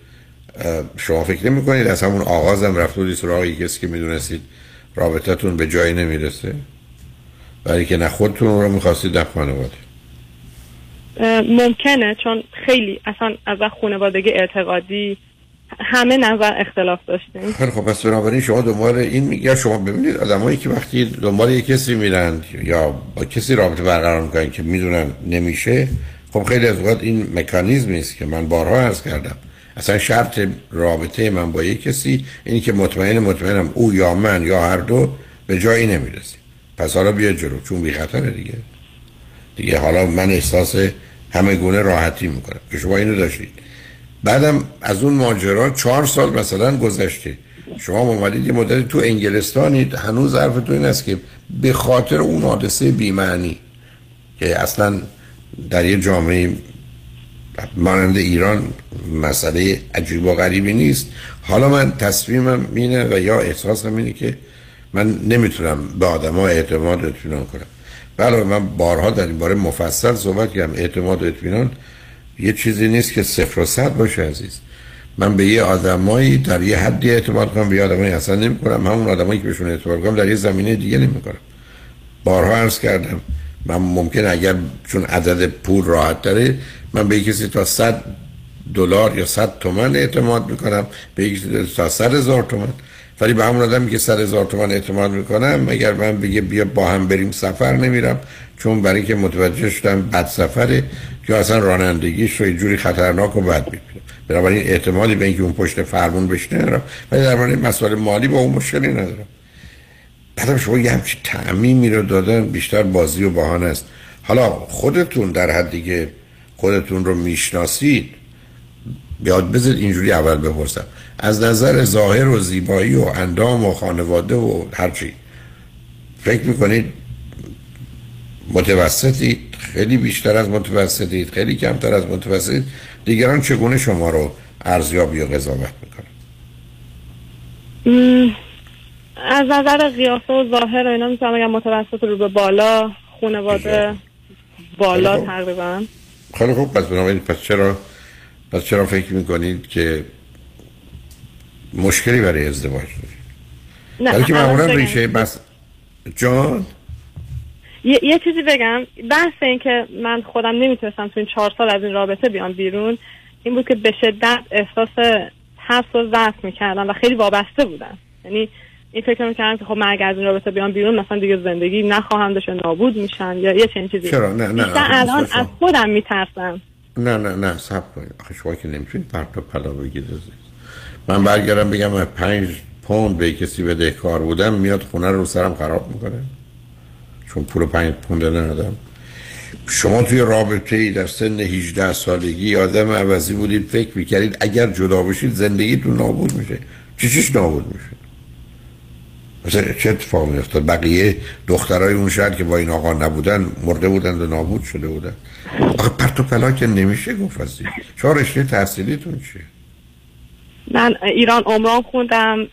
شما فکر نمی کنید از همون آغازم رفت بودی سراغ کسی که می‌دونستید رابطتون به جایی نمی‌رسه؟ برای که نه خودتون رو می‌خواستید نه خانواده ممکنه چون خیلی اصلا از خانوادگی اعتقادی همه نظر اختلاف داشتیم. خیلی خب پس بنابراین شما دنبال این می- یا شما ببینید آدمایی که وقتی دنبال یک کسی میرن یا با کسی رابطه برقرار می‌کنن که می‌دونن نمیشه خب خیلی از اوقات این مکانیزمی است که من بارها عرض کردم. اصلا شرط رابطه من با یک کسی اینی که مطمئن مطمئنم او یا من یا هر دو به جایی نمی‌رسیم پس حالا بیا جلو چون بی خطره دیگه. دیگه حالا من احساس همه گونه راحتی می‌کنم. که شما اینو داشتید. بعدم از اون ماجرا چهار سال مثلا گذشته. شما اومدید یه مدتی تو انگلستانید هنوز حرفتون این است که به خاطر اون حادثه بیمعنی که اصلا در یه جامعه مانند ایران مسئله عجیب و غریبی نیست. حالا من تصمیمم اینه و یا احساسم اینه که من نمی‌تونم به آدما اعتماد اطمینان کنم. بله من بارها در این باره مفصل صحبت کردم. اعتماد اطمینان یه چیزی نیست که صفر و صد باشه عزیز. من به یه آدمایی در یه حدی اعتماد کنم به یه آدمایی اصلا نمی کنم همون آدمایی که بهشون اعتماد کنم در یه زمینه دیگه نمی کنم بارها عرض کردم من ممکن اگر چون عدد پول راحت داره من به کسی تا 100 دلار یا 100 تومن اعتماد می‌کنم به یکی تا 100 هزار تومن. ولی به همون آدمی که 100 هزار تومن اعتماد می‌کنم اگر من بگه بیا با هم بریم سفر نمیرم چون برای که متوجه شدم بد سفره یا اصلا رانندگیش رو جوری خطرناک و بد می‌بینم بنابراین اعتمادی به اینکه اون پشت فرمون بشنه ندارم ولی در مورد مسائل مالی با اون مشکلی ندارم. بعدم شما یه همچین تعمیمی رو دادن بیشتر بازی و بهانه است. حالا خودتون در حدی که خودتون رو می‌شناسید بیاد بذارید اینجوری اول بپرسم. از نظر ظاهر و زیبایی و اندام و خانواده و هرچی فکر می‌کنید متوسطید خیلی بیشتر از متوسطید خیلی کمتر از متوسطید دیگران چگونه شما رو ارزیابی و قضاوت می‌کنن؟ از نظر قیافه و ظاهر و اینا می‌تونم بگم متوسط رو به بالا خانواده بالا خب. تقریبا. خیلی خوب. پس بنابراین پس چرا پس چرا فکر می‌کنید که مشکلی برای ازدواج دارید نه، ولی که الان معمولا. ریشه بس جان یه, یه چیزی بگم بحث این که من خودم نمی‌تونستم تو این چهار سال از این رابطه بیام بیرون این بود که به شدت احساس حس و ضعف می‌کردم و خیلی وابسته بودم یعنی این فکر می‌کردم که خب من اگه از این رابطه بیام بیرون مثلا دیگه زندگی نخواهم داشت نابود میشن یا یه چنین چیزی چرا؟ نه، نه، الان. از خودم میترسم نه نه نه سب کنید. آخه شما که نمی‌تونید پرت و پلا بگید. من برگردم بگم من پنج پوند به کسی بده کار بودم میاد خونه رو سرم خراب می‌کنه. چون پول پنج پوند ندادم شما توی رابطه ای در سن 18 سالگی آدم عوضی بودید فکر می‌کردید اگر جدا بشید زندگیتون نابود میشه. چی چیش نابود میشه؟ مثلا چه اتفاق میافتاد بقیه دخترای اون شهر که با این آقا نبودن مرده بودند و نابود شده بودن. آخه پرت و پلا که نمیشه گفت از این. شما رشته تحصیلیتون چیه؟ من ایران عمران خوندم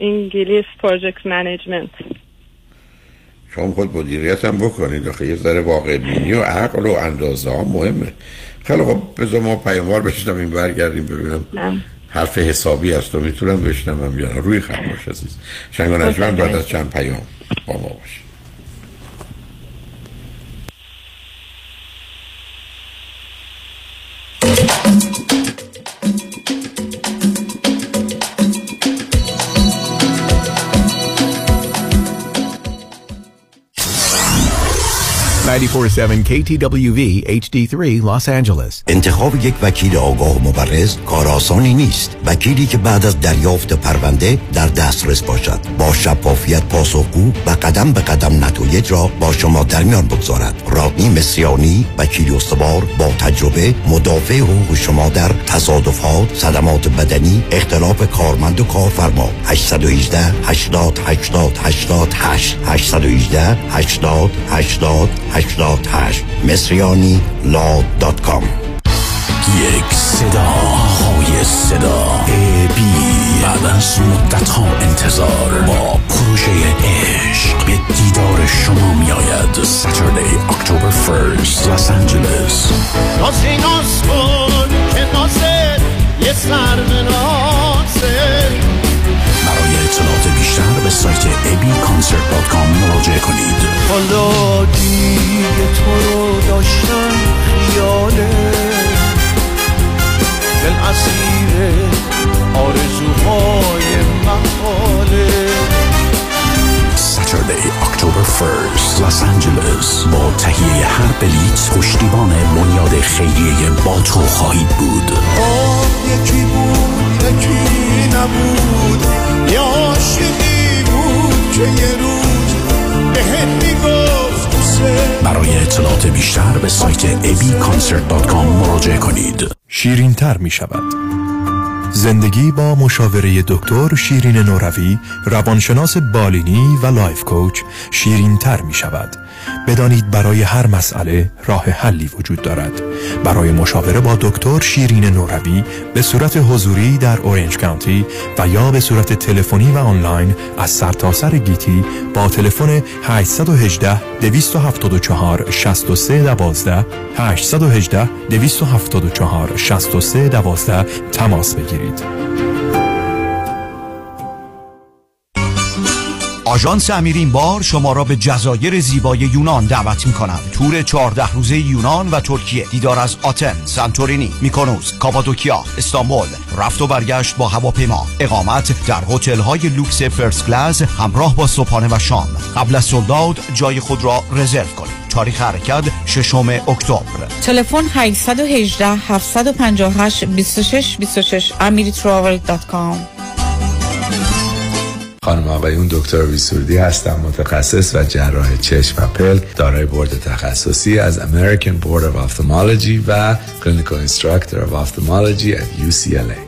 انگلیس project management. شما خود مدیریت هم بکنید. آخه یه ذره واقع بینی و عقل و اندازه ها مهمه. خیلی خب بذار ما پیاموار بشنم این برگردیم ببینم. حرف حسابی است و می‌تونم بشنوم یا. روی خط باش عزیز. شنگ و نجمن بعد از چند پیام. با ما KTWV HD3 Los Angeles. انتخاب یک وکیل آگاه و مبرز کار آسانی نیست. وکیلی که بعد از دریافت پرونده در دسترس باشد. با شفافیت پاسخگو و قدم به قدم نتایج را با شما در میان بگذارد. رادنی مصریانی وکیل استوار با تجربه مدافع حقوق شما در تصادفات صدمات بدنی اختلاف کارمند و کارفرما. 818 80 80 88 818 80 80 88 مصریانی لا دات کام. یک صدا های صدا. ای بی. بعد از مدت ها انتظار با پروژه عشق به دیدار شما می آید Saturday October 1st Los Angeles. نازی ناز کن که نازه یه سر برای اطلاعات بیشتر به سایت abconcert.com مراجعه کنید. حالا دیگه تو رو داشتم خیاله. دل اسیر آرزوهای محاله Saturday October 1st Los Angeles. با تهیه هر بلیت پشتیبان بنیاد خیریه با تو خواهید بود. یکی بود یکی نبود. یا عاشقی بود که یه روز بهت می‌گفت دوست برای اطلاعات بیشتر به سایت abconcert.com مراجعه کنید. شیرین تر می شود زندگی با مشاوره دکتر شیرین نوروی روانشناس بالینی و life coach شیرین تر می شود بدانید برای هر مسئله راه حلی وجود دارد. برای مشاوره با دکتر شیرین نوروی به صورت حضوری در اورنج کانتی و یا به صورت تلفنی و آنلاین از سرتاسر گیتی با تلفن 818 274 63 12 818 274 63 12 تماس بگیرید. آژانس امیر این بار شما را به جزایر زیبای یونان دعوت می کند تور 14 روزه یونان و ترکیه. دیدار از آتن، سانتورینی، میکونوس، کاپادوکیا، استانبول. رفت و برگشت با هواپیما. اقامت در هتل های لوکس first class همراه با صبحانه و شام. قبل از sold out جای خود را رزرو کنید تاریخ حرکت ششم اکتبر. تلفن 818 758 26 26 amiritravel.com خانم آقایون دکتر ویسوردی هستم متخصص و جراح چشم و پلک دارای بورد تخصصی از American Board of Ophthalmology و Clinical Instructor of Ophthalmology at UCLA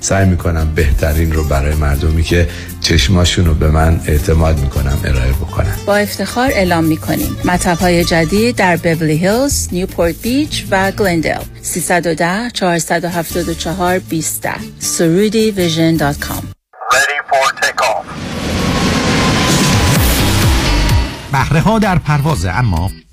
سعی می‌کنم بهترین رو برای مردمی که چشماشون رو به من اعتماد می‌کنم ارائه بکنم با افتخار اعلام می‌کنیم. مطب های جدید در بورلی هیلز، نیوپورت بیچ و گلندل 310 474 20 سرودی Vision dot com. بهره ها در پرواز اما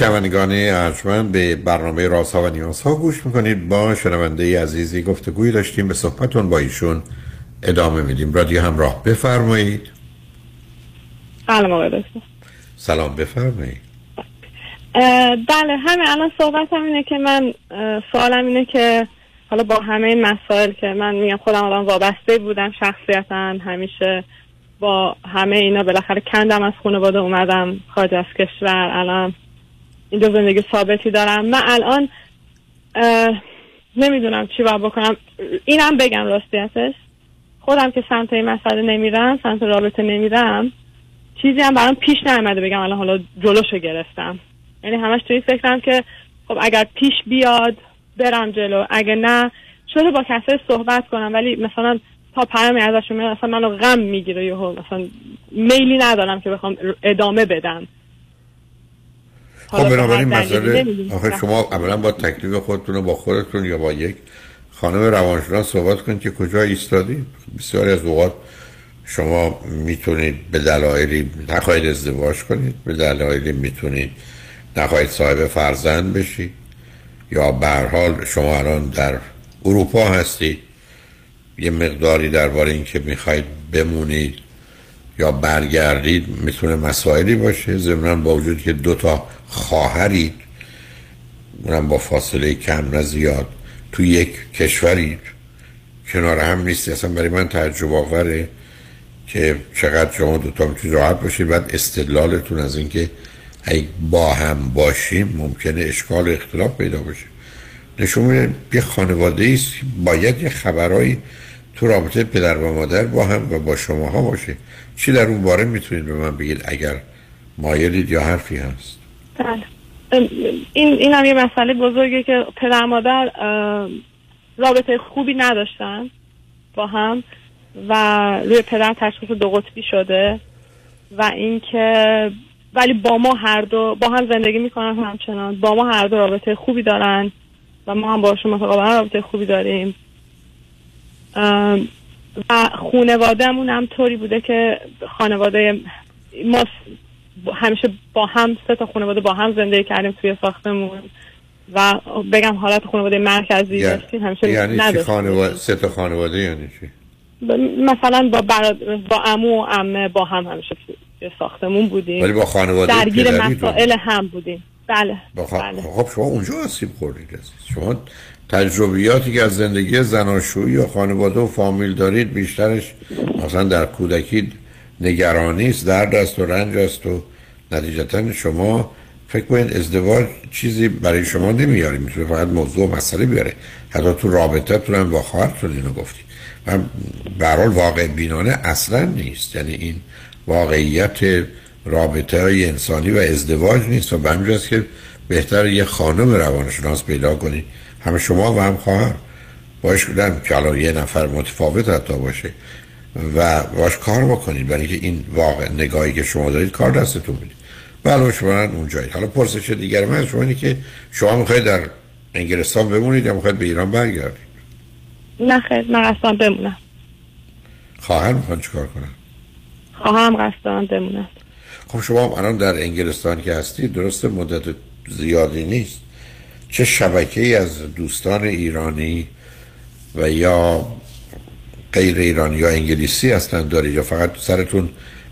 شنوندگان ارجمند به برنامه راست ها و نیاز ها گوش می‌کنید. با شنونده عزیزی گفتگوی داشتیم به صحبتون با ایشون ادامه میدیم. رادیو همراه بفرمایید. سلام آقای دکتر. سلام بفرمایید. بله همین الان صحبت هم اینه که من سوالم اینه که حالا با همه این مسائل که من میگم خودم الان وابسته بودم شخصیتا همیشه با همه اینا بالاخره کندم از خانواده اومدم خارج از کشور الان اینجا زندگی ثابتی دارم. من الان نمی‌دونم چی باید بکنم. اینم بگم راستیتش خودم که سمت این مسئله نمیرم سمت رابطه نمیرم چیزی هم برام پیش نیامده بگم الان حالا جلوشو گرفتم. یعنی همش توی فکرم که خب اگر پیش بیاد برم جلو اگه نه شده با کسی صحبت کنم. ولی مثلا تا پیامی ازشون میاد اصلا منو غم می‌گیره یهو. مثلا میلی ندارم که بخوام ادامه بدم. خب بنابراین مسئله. آخه شما اولا با تکلیف خودتون و با خودتون یا با یک خانم روانشناس صحبت کنید که کجا ایستادید بسیاری از اوقات شما می‌تونید به دلایلی نخواهید ازدواج کنید به دلایلی می‌تونید نخواهید صاحب فرزند بشید یا به حال شما الان در اروپا هستید یه مقداری درباره اینکه می‌خواید بمونید. یا برگردید می‌تونه مسائلی باشه. ضمنا با وجود که دو تا خواهرید اونم با فاصله کم نه زیاد تو یک کشورید کنار هم نیستی اصلا برای من تعجب آوره که چقدر شما دو تا می‌تونید راحت باشید. بعد استدلالتون از اینکه اگه با هم باشیم ممکنه اشکال و اختلاف پیدا باشه نشون میده یه خانواده است باید یه خبرایی تو رابطه پدر و مادر با هم و با شماها باشه. چی در اون باره می‌تونید به من بگید اگر مایلید یا حرفی هست؟ بله. این این هم یه مسئله بزرگه که پدر مادر رابطه خوبی نداشتن با هم و روی پدر تشخیص دو قطبی شده و اینکه ولی با ما هر دو با هم زندگی می‌کنن همچنان. با ما هر دو رابطه خوبی دارن و ما هم باشون متقابلا رابطه خوبی داریم. و خانوادهمون هم طوری بوده که خانواده ما همیشه با هم سه تا خانواده با هم زندگی کردیم توی ساختمون و بگم حالت خانواده مرکزی داشتیم همیشه یعنی چی نداشتیم. خانواده سه تا خانواده یعنی چی مثلا با براد... با عمو و عمه با هم همیشه توی ساختمون بودیم ولی با خانواده درگیر؟ مسائل هم بودیم بله با خ... بله. خب شما اونجا آسیب خوردید. شما تجربیاتی که از زندگی زناشویی و خانواده و فامیل دارید بیشترش مثلا در کودکی نگرانی است درد است و رنج است و نتیجتا شما فکر کنید ازدواج چیزی برای شما نمیاره می‌تونه فقط موضوع و مسئله بیاره. حتی تو رابطه هم با خواهرتون اینو گفتی و به هر حال واقع بینانه اصلا نیست. یعنی این واقعیت رابطه های انسانی و ازدواج نیست. و به که بهتر یه خانم روانشناس پیدا کنید همه شما و هم خواهر. باش کدن که الان یه نفر متفاوت حتی باشه و باش کار بکنید. برای اینکه این واقع نگاهی که شما دارید کار دستتون می‌دید بله شما اونجایید حالا پرسش دیگر من شما اینه که شما می‌خواید در انگلستان بمونید یا می‌خواید به ایران برگردید؟ نه خیر من قصدم بمونم. خواهر می‌خوان چیکار کنن؟ خواهم قصدم بمونم خب شما هم الان در انگلستان که هستید درست مدت زیادی نیست. چه شبکه ای از دوستان ایرانی و یا غیر ایرانی یا انگلیسی هستن دارید یا فقط سرتون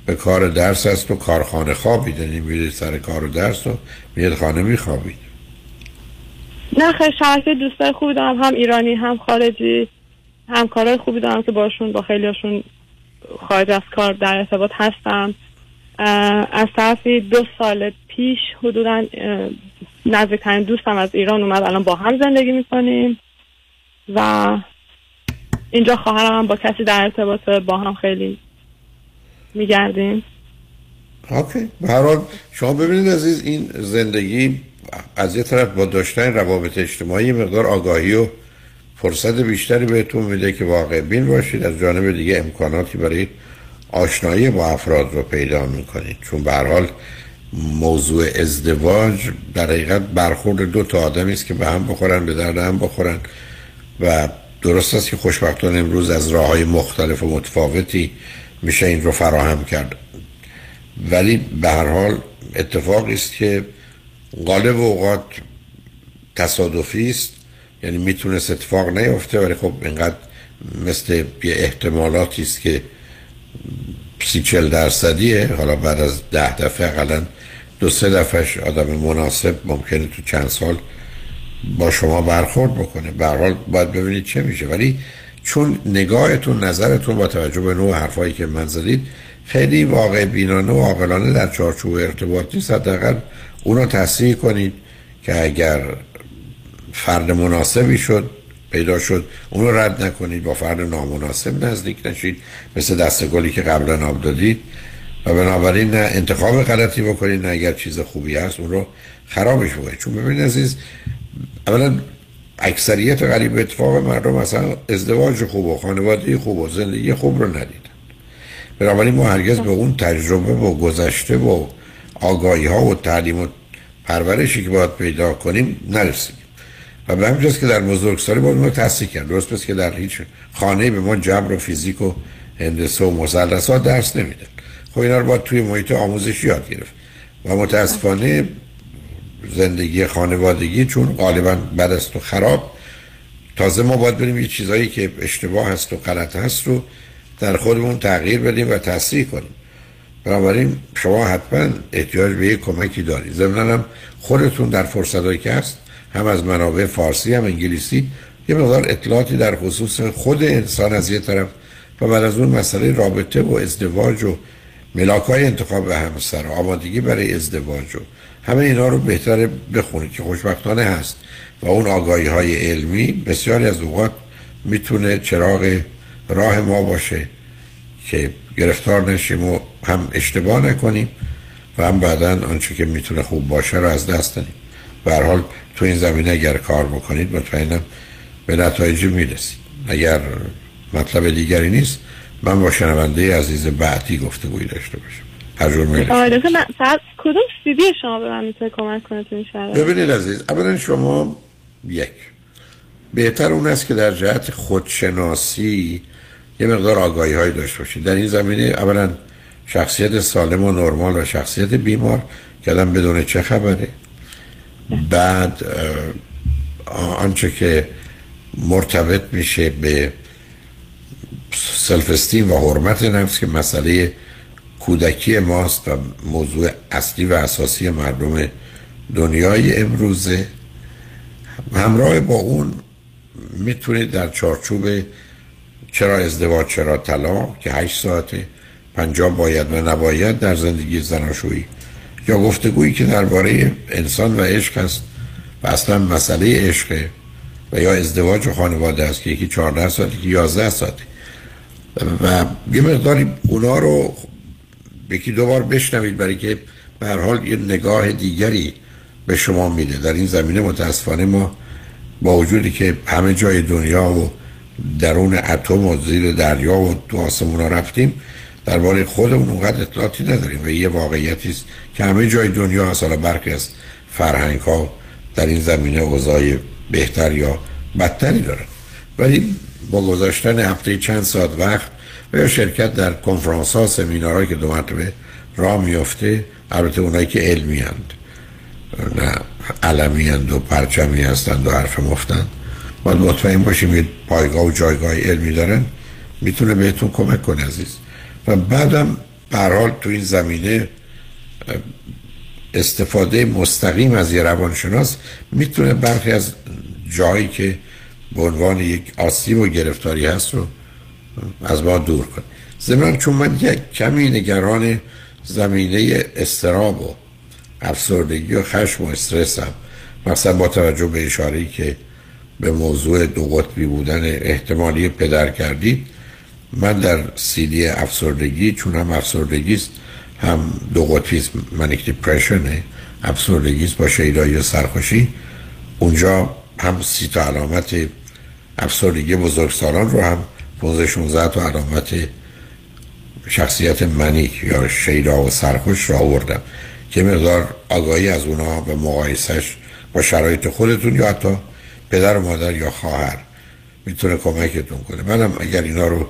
به کار درس هست و کارخانه خوابید؟ یعنی میرید سر کار و درس و میرید خانه میخوابید. نه خیر شبکه دوستای خوبی دارم. هم ایرانی هم خارجی همکارای خوبی دارم که باشون با خیلیاشون خارج از کار در ارتباط هستم. از طرفی دو سال پیش حدودا نزدیکترین دوستم از ایران اومد الان با هم زندگی می‌کنیم و اینجا خواهرم هم با کسی در ارتباط با هم خیلی میگردیم. اوکی. به هر حال شما ببینید عزیز این زندگی از یه طرف با داشتن روابط اجتماعی مقدار آگاهی و فرصت بیشتری بهتون میده که واقع بین باشید. از جانب دیگه امکاناتی برای آشنایی با افراد رو پیدا می‌کنید. چون به حال موضوع ازدواج در حقیقت برخورد دو تا آدمی است که به هم بخورن به درد هم بخورن و درست است که خوشبختانه امروز از راه های مختلف و متفاوتی میشه این رو فراهم کرد. ولی به هر حال اتفاقی است که غالب اوقات تصادفی است یعنی می‌تونست اتفاق نیفته ولی خب اینقدر مثل یه احتمالاتی است که سی چل درصدیه. حالا بعد از ده دفعه اقلا دو سه دفعهش آدم مناسب ممکنه تو چند سال با شما برخورد بکنه. به حال باید ببینید چه میشه. ولی چون نگاهتون نظرتون با توجه به نوع حرفایی که من زدید خیلی واقع بینانه و عاقلانه در چارچوب ارتباط نیست. حداقل اونو تصحیح کنید که اگر فرد مناسبی شد پیدا شد اون رو رد نکنید. با فرد نامناسب نزدیک نشید. مثل دست گلی که قبلا آب دادید. و بنابراین نه انتخاب غلطی بکنید نه اگر چیز خوبی هست اون رو خرابش بکنید چون ببینید عزیز اولا اکثریت غریب اتفاق مردم مثلا ازدواج خوب و خانواده خوب و زندگی خوب رو ندیدن. بنابراین ما هرگز به اون تجربه و گذشته و آگاهی ها و تعلیم و پرورشی که باید پیدا کنیم نرسیم. و به همجاست که در بزرگسالی باید ما تحصیل کرد درست پس که در هیچ خانه به ما جبر و فیزیک و هندسه و مثلثات درس نمیدن خب اینا رو باید توی محیط آموزشی یاد گرفت. و متاسفانه زندگی خانوادگی چون غالبا بد است و خراب تازه ما باید بریم یه چیزایی که اشتباه هست و غلط هست رو در خودمون تغییر بدیم و تصحیح کنیم. بنابراین شما حتما احتیاج به یک کمکی دارید. ضمن هم خودتون در فرصتهایی که هست هم از منابع فارسی هم انگلیسی یه مقدار اطلاعاتی در خصوص خود انسان از یه طرف و بعد از اون مسئله رابطه و ازدواج و ملاک های انتخاب همسر و آمادگی برای ازدواج و همه اینا رو بهتره بخونید که خوشبختانه هست. و اون آگاهی های علمی بسیاری از اوقات می‌تونه چراغ راه ما باشه که گرفتار نشیم و هم اشتباه نکنیم و هم بعدا آنچه که می‌تونه خوب باشه رو از دست دادیم به حال تو این زمینه اگر کار بکنید مطمئنم به نتایجی می‌رسید. اگر مطلب دیگری نیست من با شنونده عزیز بعدی گفتگویی داشته باشم. هر جور میل آره من ساعت کدوم سیدی شما به من می‌تونه کمک کنه تو این شرایط؟ ببینید عزیز اولا شما یک بهتر اون است که در جهت خودشناسی یه مقدار آگاهی های داشته باشید در این زمینه اولا شخصیت سالم و نرمال و شخصیت بیمار که آدم بدون چه خبره. بعد آنچه که مرتبط میشه به سلف استیم و حرمت نفس که مسئله کودکی ماست و موضوع اصلی و اساسی مردم دنیای امروزه. همراه با اون می‌تونید در چارچوب چرا ازدواج چرا طلاق که هشت ساعته پنجاه باید و نباید در زندگی زناشویی. یا گفتگویی که درباره انسان و عشق هست و اصلا مسئله عشق و یا ازدواج و خانواده است که یکی 14 ساعتی که 11 ساعتی و یه مقداری اونا رو یکی دو بار بشنوید برای که به حال یه نگاه دیگری به شما میده. در این زمینه متاسفانه ما با وجودی که همه جای دنیا و درون اتم و زیر دریا و تو آسمون رفتیم درباره خودمون اونقدر اطلاعاتی نداریم و یه واقعیتی است که همه جای دنیا اصلا برخی از فرهنگ ها در این زمینه اوضاع بهتر یا بدتری دارن. ولی با گذاشتن هفته چند ساعت وقت و یا شرکت در کنفرانس ها سمینارهایی که دو مرتبه راه میفته البته اونایی که علمی هند نه علمی هند و پرچمی هستند و حرف مفتند باید مطمئن باشیم یه پایگاه و جایگاه علمی دارن. می‌تونه بهتون کمک کنه عزیز. و بعدم حال تو این زمینه استفاده مستقیم از یه روانشناس می‌تونه برخی از جایی که به عنوان یک آسیب و گرفتاری هست رو از ما دور کنه زمان چون من یک کمی نگران زمینه استراب و افسردگی و خشم و استرس هم مثلا با توجه به اشاره که به موضوع دو قطبی بودن احتمالی پدر کردید من در سیدی افسردگی چون هم افسردگی است هم دو قطبی است منیک افسردگی است با شیدایی و سرخوشی اونجا هم سی تا علامت افسردگی بزرگسالان رو هم 15 16 تا علامت شخصیت منیک یا شیدا و سرخوش را آوردم که مقدار آگاهی از اونها و مقایسش با شرایط خودتون یا حتی پدر و مادر یا خواهر می‌تونه کمکتون کنه. منم اگر اینا رو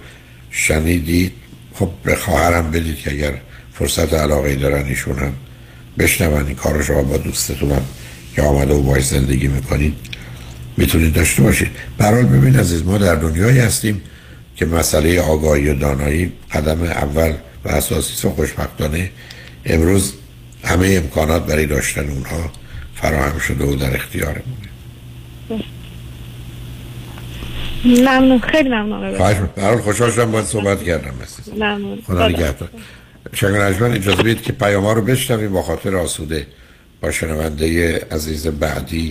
شنیدید خب به خواهرم بدید که اگر فرصت علاقه دارن ایشون هم بشنون. این کار شما با دوستتونم که آمده و باید زندگی می‌کنید می‌تونید داشته باشید. برحال ببین عزیز ما در دنیایی هستیم که مسئله آگاهی و دانایی قدم اول و اساسی و خوشبختانه امروز همه امکانات برای داشتن اونها فراهم شده و در اختیارمونه. ممنون. خیلی ممنون برحال خوشحال شدم باید صحبت کردم ممنون. خدا نگهدار. شنگ نجمن اجازه بید که پیام رو بشنویم با خاطر آسوده با شنونده عزیز بعدی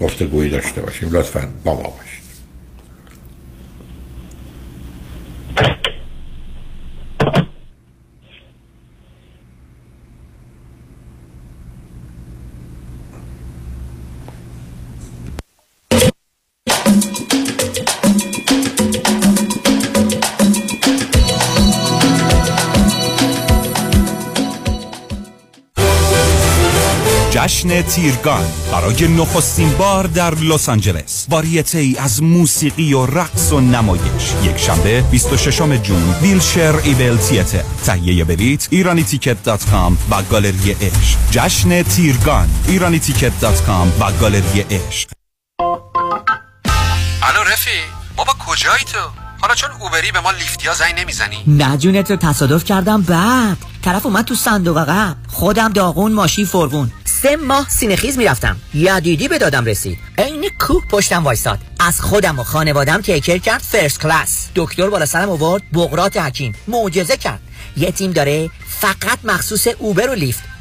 گفتگویی داشته باشیم. لطفا با ما باشید. تیرگان برای نخستین بار در لس آنجلس. واریته ای از موسیقی و رقص و نمایش. یک شنبه 26 جون Wilshire Ebell Theatre تهیه بلیت ایرانی تیکت dot com و گالری عشق. جشن تیرگان ایرانی تیکت dot com و گالری عشق. الو رفی بابا کجایی تو؟ حالا چون اوبری به ما لیفتیا زنگ نمی‌زنی؟ نه جون تو تصادف کردم. بعد طرف اومد تو صندوق عقب. خودم داغون ماشین فرغون سه ماه سینه‌خیز می‌رفتم. یدیدی به دادم رسید. عین کوه پشتم وایساد از خودم و خانوادم take care کرد first class. دکتر بالا سرم آورد. بقراط حکیم. معجزه کرد. یه تیم داره فقط مخصوص اوبر و لیفت.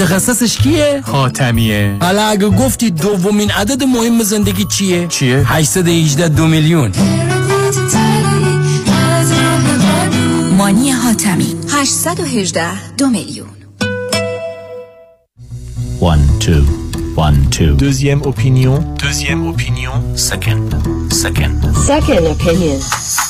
متخصصش کیه؟ حاتمیه حالا اگه گفتی دومین عدد مهم زندگی چیه؟ چیه؟ 818 دو میلیون مانی حاتمی 818 دو میلیون One, two, one, two. Deuxième opinion. Deuxième opinion. Second, second. Second opinion.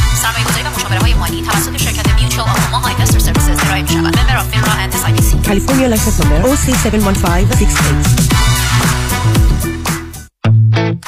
سرمایه گذاری و مشاوره های مالی توسط شرکت Mutual of Omaha Investor Services ارائه می شود member of FINRA and SIPC California license number OC71568.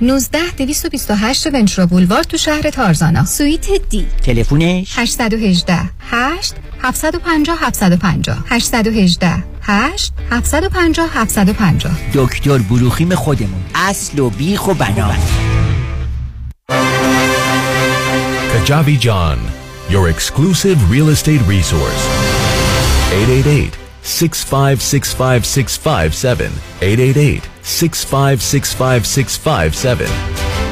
19 228 ونچرا بولوار تو شهر تارزانا. سویت دی. تلفنش؟ 818 8 750 750 818 8 750 750 دکتر بروخیم خودمون اصل و بیخ و بنا. Kajabi John, your exclusive real estate resource. 888 6565657 888 6565657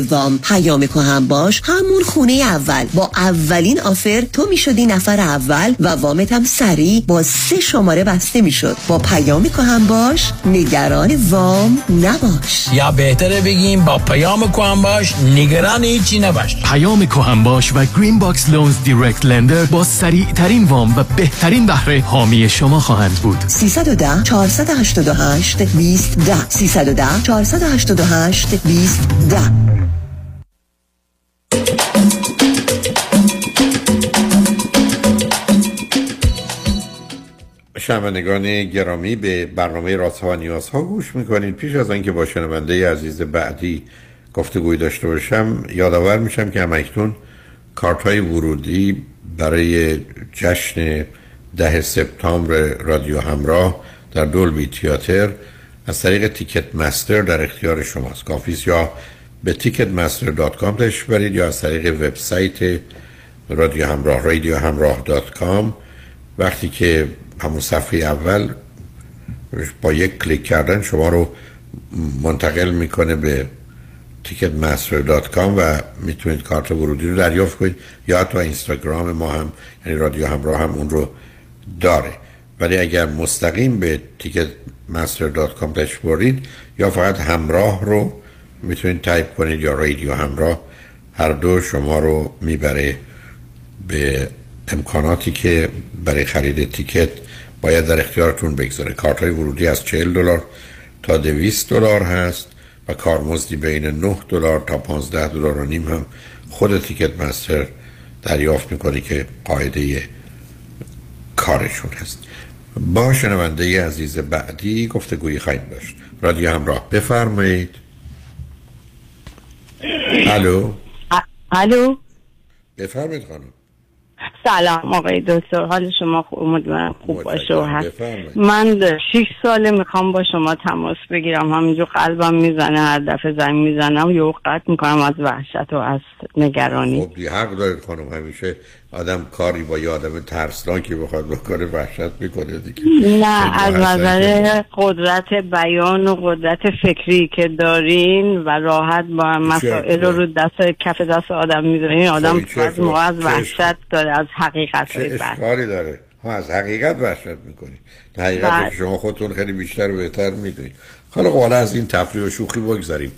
وام پیام کهن باش. همون خونه اول. با اولین offer تو می‌شدی نفر اول و وامت هم سریع با سه شماره بسته می‌شد. با پیام کهن باش. نگران وام نباش. یا بهتره بگیم با پیام کهن باش. نگران هیچی نباش. پیام کهن باش و Green Box Loans direct lender با سریع ترین وام و بهترین بهره حامی شما خواهند بود. 310 488 20 10 310 488 20 10 شنوندگان گرامی به برنامه رازها و نیازها گوش می‌کنید. پیش از آنکه با شنونده عزیز بعدی گفتگوی داشته باشم یادآور میشم که همکنون کارت های ورودی برای جشن ده سپتامبر رادیو همراه در Dolby Theatre از طریق Ticketmaster در اختیار شماست. کافیست یا به ticketmaster.com تشریف برید یا از طریق وبسایت رادیو همراه رادیو همراه dot com وقتی که همون صفحه اول با یک کلیک کردن شما رو منتقل می‌کنه به ticketmaster.com و می‌تونید کارت ورودی رو دریافت کنید یا حتی اینستاگرام ما هم یعنی رادیو همراه هم اون رو داره. ولی اگر مستقیم به ticketmaster.com تشریف برید یا فقط همراه رو می‌تونید تایپ کنید یا رادیو همراه هر دو شما رو می‌بره به امکاناتی که برای خرید ticket باید در اختیارتون بگذاره. کارت های ورودی از 40 دلار تا 200 دلار هست و کارمزدی بین 9 دلار تا 15 دلار و نیم هم خود تیکت مستر دریافت می‌کنه که قاعده کارشون هست. با شنونده عزیز بعدی گفتگویی خواهیم داشت. رادیو همراه. بفرمایید. الو. الو. بفرمایید خانم. سلام آقای دکتر. حال شما خوب خوب باشه و هست. من شیش ساله می‌خوام با شما تماس بگیرم. همینجور قلبم می‌زنه هر دفعه زنگ می‌زنم. یه قطع می‌کنم از وحشت و از نگرانی. خب حق دارید خانم همیشه. آدم کاری با یه آدم ترسناکی بخواد بکنه وحشت می‌کنه دیگه. نه از نظر قدرت بیان و قدرت فکری که دارین و راحت با مسائل رو رو دست کف دست آدم آدم خب، چه از موقع از وحشت داره از حقیقت بد. اشکالی داره؟ ها از حقیقت وحشت می‌کنی حقیقت بله. شما خودتون خیلی بیشتر و بهتر می‌دونید. حالا از این تفریح و شوخی بگذاریم.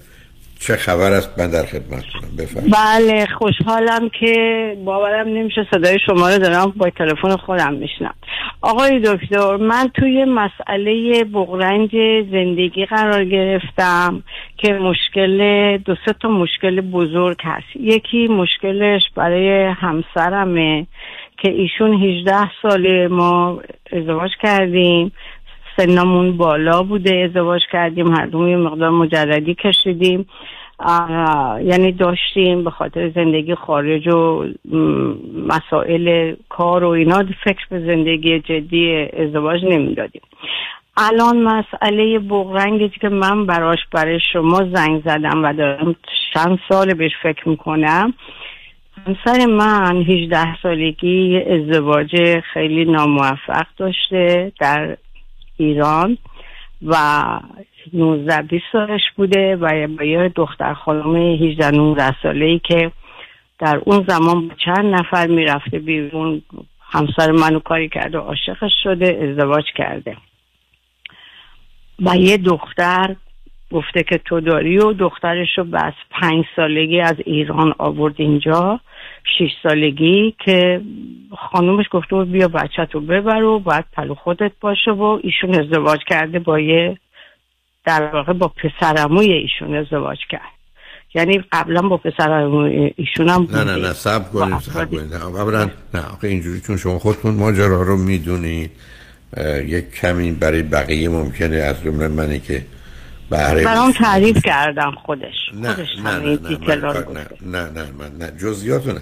چه خبر است؟ من در خدمتتونم بفرمایید. بله خوشحالم که باورم نمیشه صدای شما رو دارم با تلفن خودم میشنم. آقای دکتر من توی مسئله بغرنج زندگی قرار گرفتم که مشکل دو سه تا مشکل بزرگ هست. یکی مشکلش برای همسرمه که ایشون 18 ساله ما ازدواج کردیم. سنمون بالا بوده ازدواج کردیم هر دوم یه مقدار مجردی کشیدیم. یعنی داشتیم به خاطر زندگی خارج و مسائل کار و اینا فکر به زندگی جدی ازدواج نمی‌دادیم. الان مسئله بغرنگی که من براش برای شما زنگ زدم و دارم چند سال بهش فکر می‌کنم. همسر من 18 سالگی ازدواج خیلی ناموفق داشته در ایران و 19 20 سالش بوده و با یه دختر خانم 18 19 ساله ای که در اون زمان با چند نفر می‌رفته بیرون همسر منو کاری کرده و عاشقش شده ازدواج کرده. و یه دختر گفته که تو داری و دخترش رو بس پنج سالگی از ایران آورد اینجا. شیش سالگی که خانومش گفته بود بیا بچه تو ببر و باید پلو خودت باشه و ایشون ازدواج کرده با یه در واقع با پسرموی ایشون ازدواج کرد یعنی قبلا با پسرموی ایشون هم نه نه. نه سب کنید سب کنید نه نه آخه اینجوری چون شما خودتون ماجرا رو می‌دونید یک کمی برای بقیه ممکنه از جمله منی که بهره برام تعریف کردم خودش. نه خودش نه نه نه نه نه نه من نه جزئیاتو نه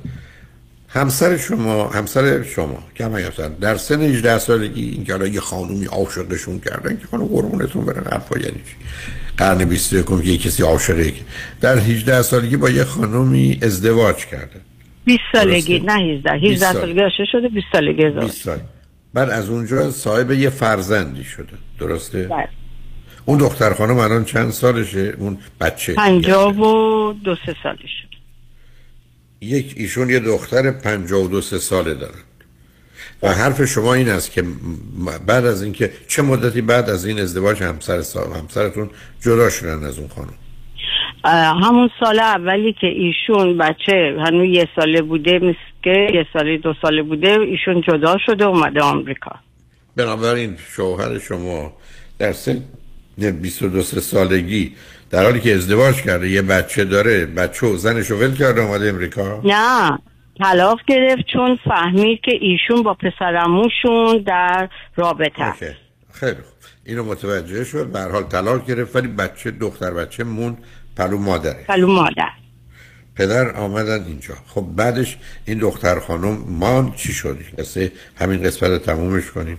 همسر شما همسر شما کم همسر در سن 18 سالگی این که حالا یه خانومی عاشقشون کردن که خانم قربونتون برن حرفا یعنی چی؟ قرن 21 که یه کسی عاشقه. در 18 سالگی با یه خانومی ازدواج کرده. 20 سالگی. نه 18 20 18 سال. سالگی شده 20 سالگی ازدواج. 20 سال. بعد از اونجا صاحب یه فرزندی شده. درسته؟ بله. اون دختر خانم الان چند سالشه؟ اون بچه. پنجاه و دو سه سالش یک ایشون یه دختر 52 سه ساله دارن. و حرف شما این است که بعد از اینکه چه مدتی بعد از این ازدواج همسر سا- همسرتون جدا شدن از اون خانم؟ همون سال اولی که ایشون بچه هنوز یه ساله بوده مثل که یه ساله دو ساله بوده ایشون جدا شده اومده آمریکا. بنابراین شوهر شما در سن 22 سه سالگی. در حالی که ازدواج کرده یه بچه داره. بچه و زنش ول کرده اومده امریکا؟ نه طلاق گرفت چون فهمید که ایشون با پسرموشون در رابطه است. خیلی خوب. اینو متوجه شد. به حال طلاق گرفت ولی بچه دختر بچه مون پلو مادره. پلو مادر. پدر آمدن اینجا. خب بعدش این دختر خانم مان چی شد؟ قصه همین قسمت رو تمومش کنیم؟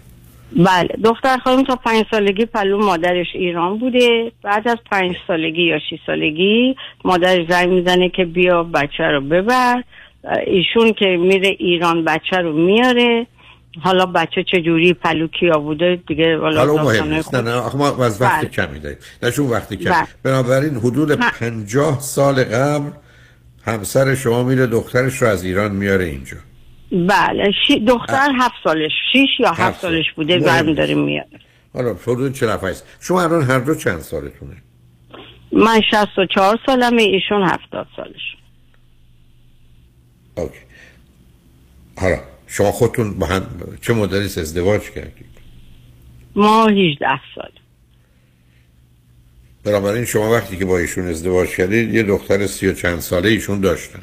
بله دختر خانم تا پنج سالگی پلو مادرش ایران بوده. بعد از پنج سالگی یا شیش سالگی مادرش زنگ می‌زنه که بیا بچه رو ببر. ایشون که میره ایران بچه رو میاره. حالا بچه چجوری پلو کیا بوده دیگه حالا اون مهم نیست نه نه ما از وقت بله. کمی داریم. نه چون وقتی کم بله. بنابراین حدود پنجاه سال قبل همسر شما میره دخترش رو از ایران میاره اینجا. بله شی... دختر هفت سالش شیش یا هفت هفت سال. سالش بوده مهم برم نیست. داره میاد. حالا حدود 47 است؟ شما الان هر دو چند سالتونه؟ من شست و چهار سالمه ایشون هفتاد سالش. اوکی. حالا شما خودتون با هم چه مدلی ازدواج کردید؟ ما هیچده سال. بنابراین شما وقتی که با ایشون ازدواج کردید یه دختر سی و چند ساله ایشون داشتن.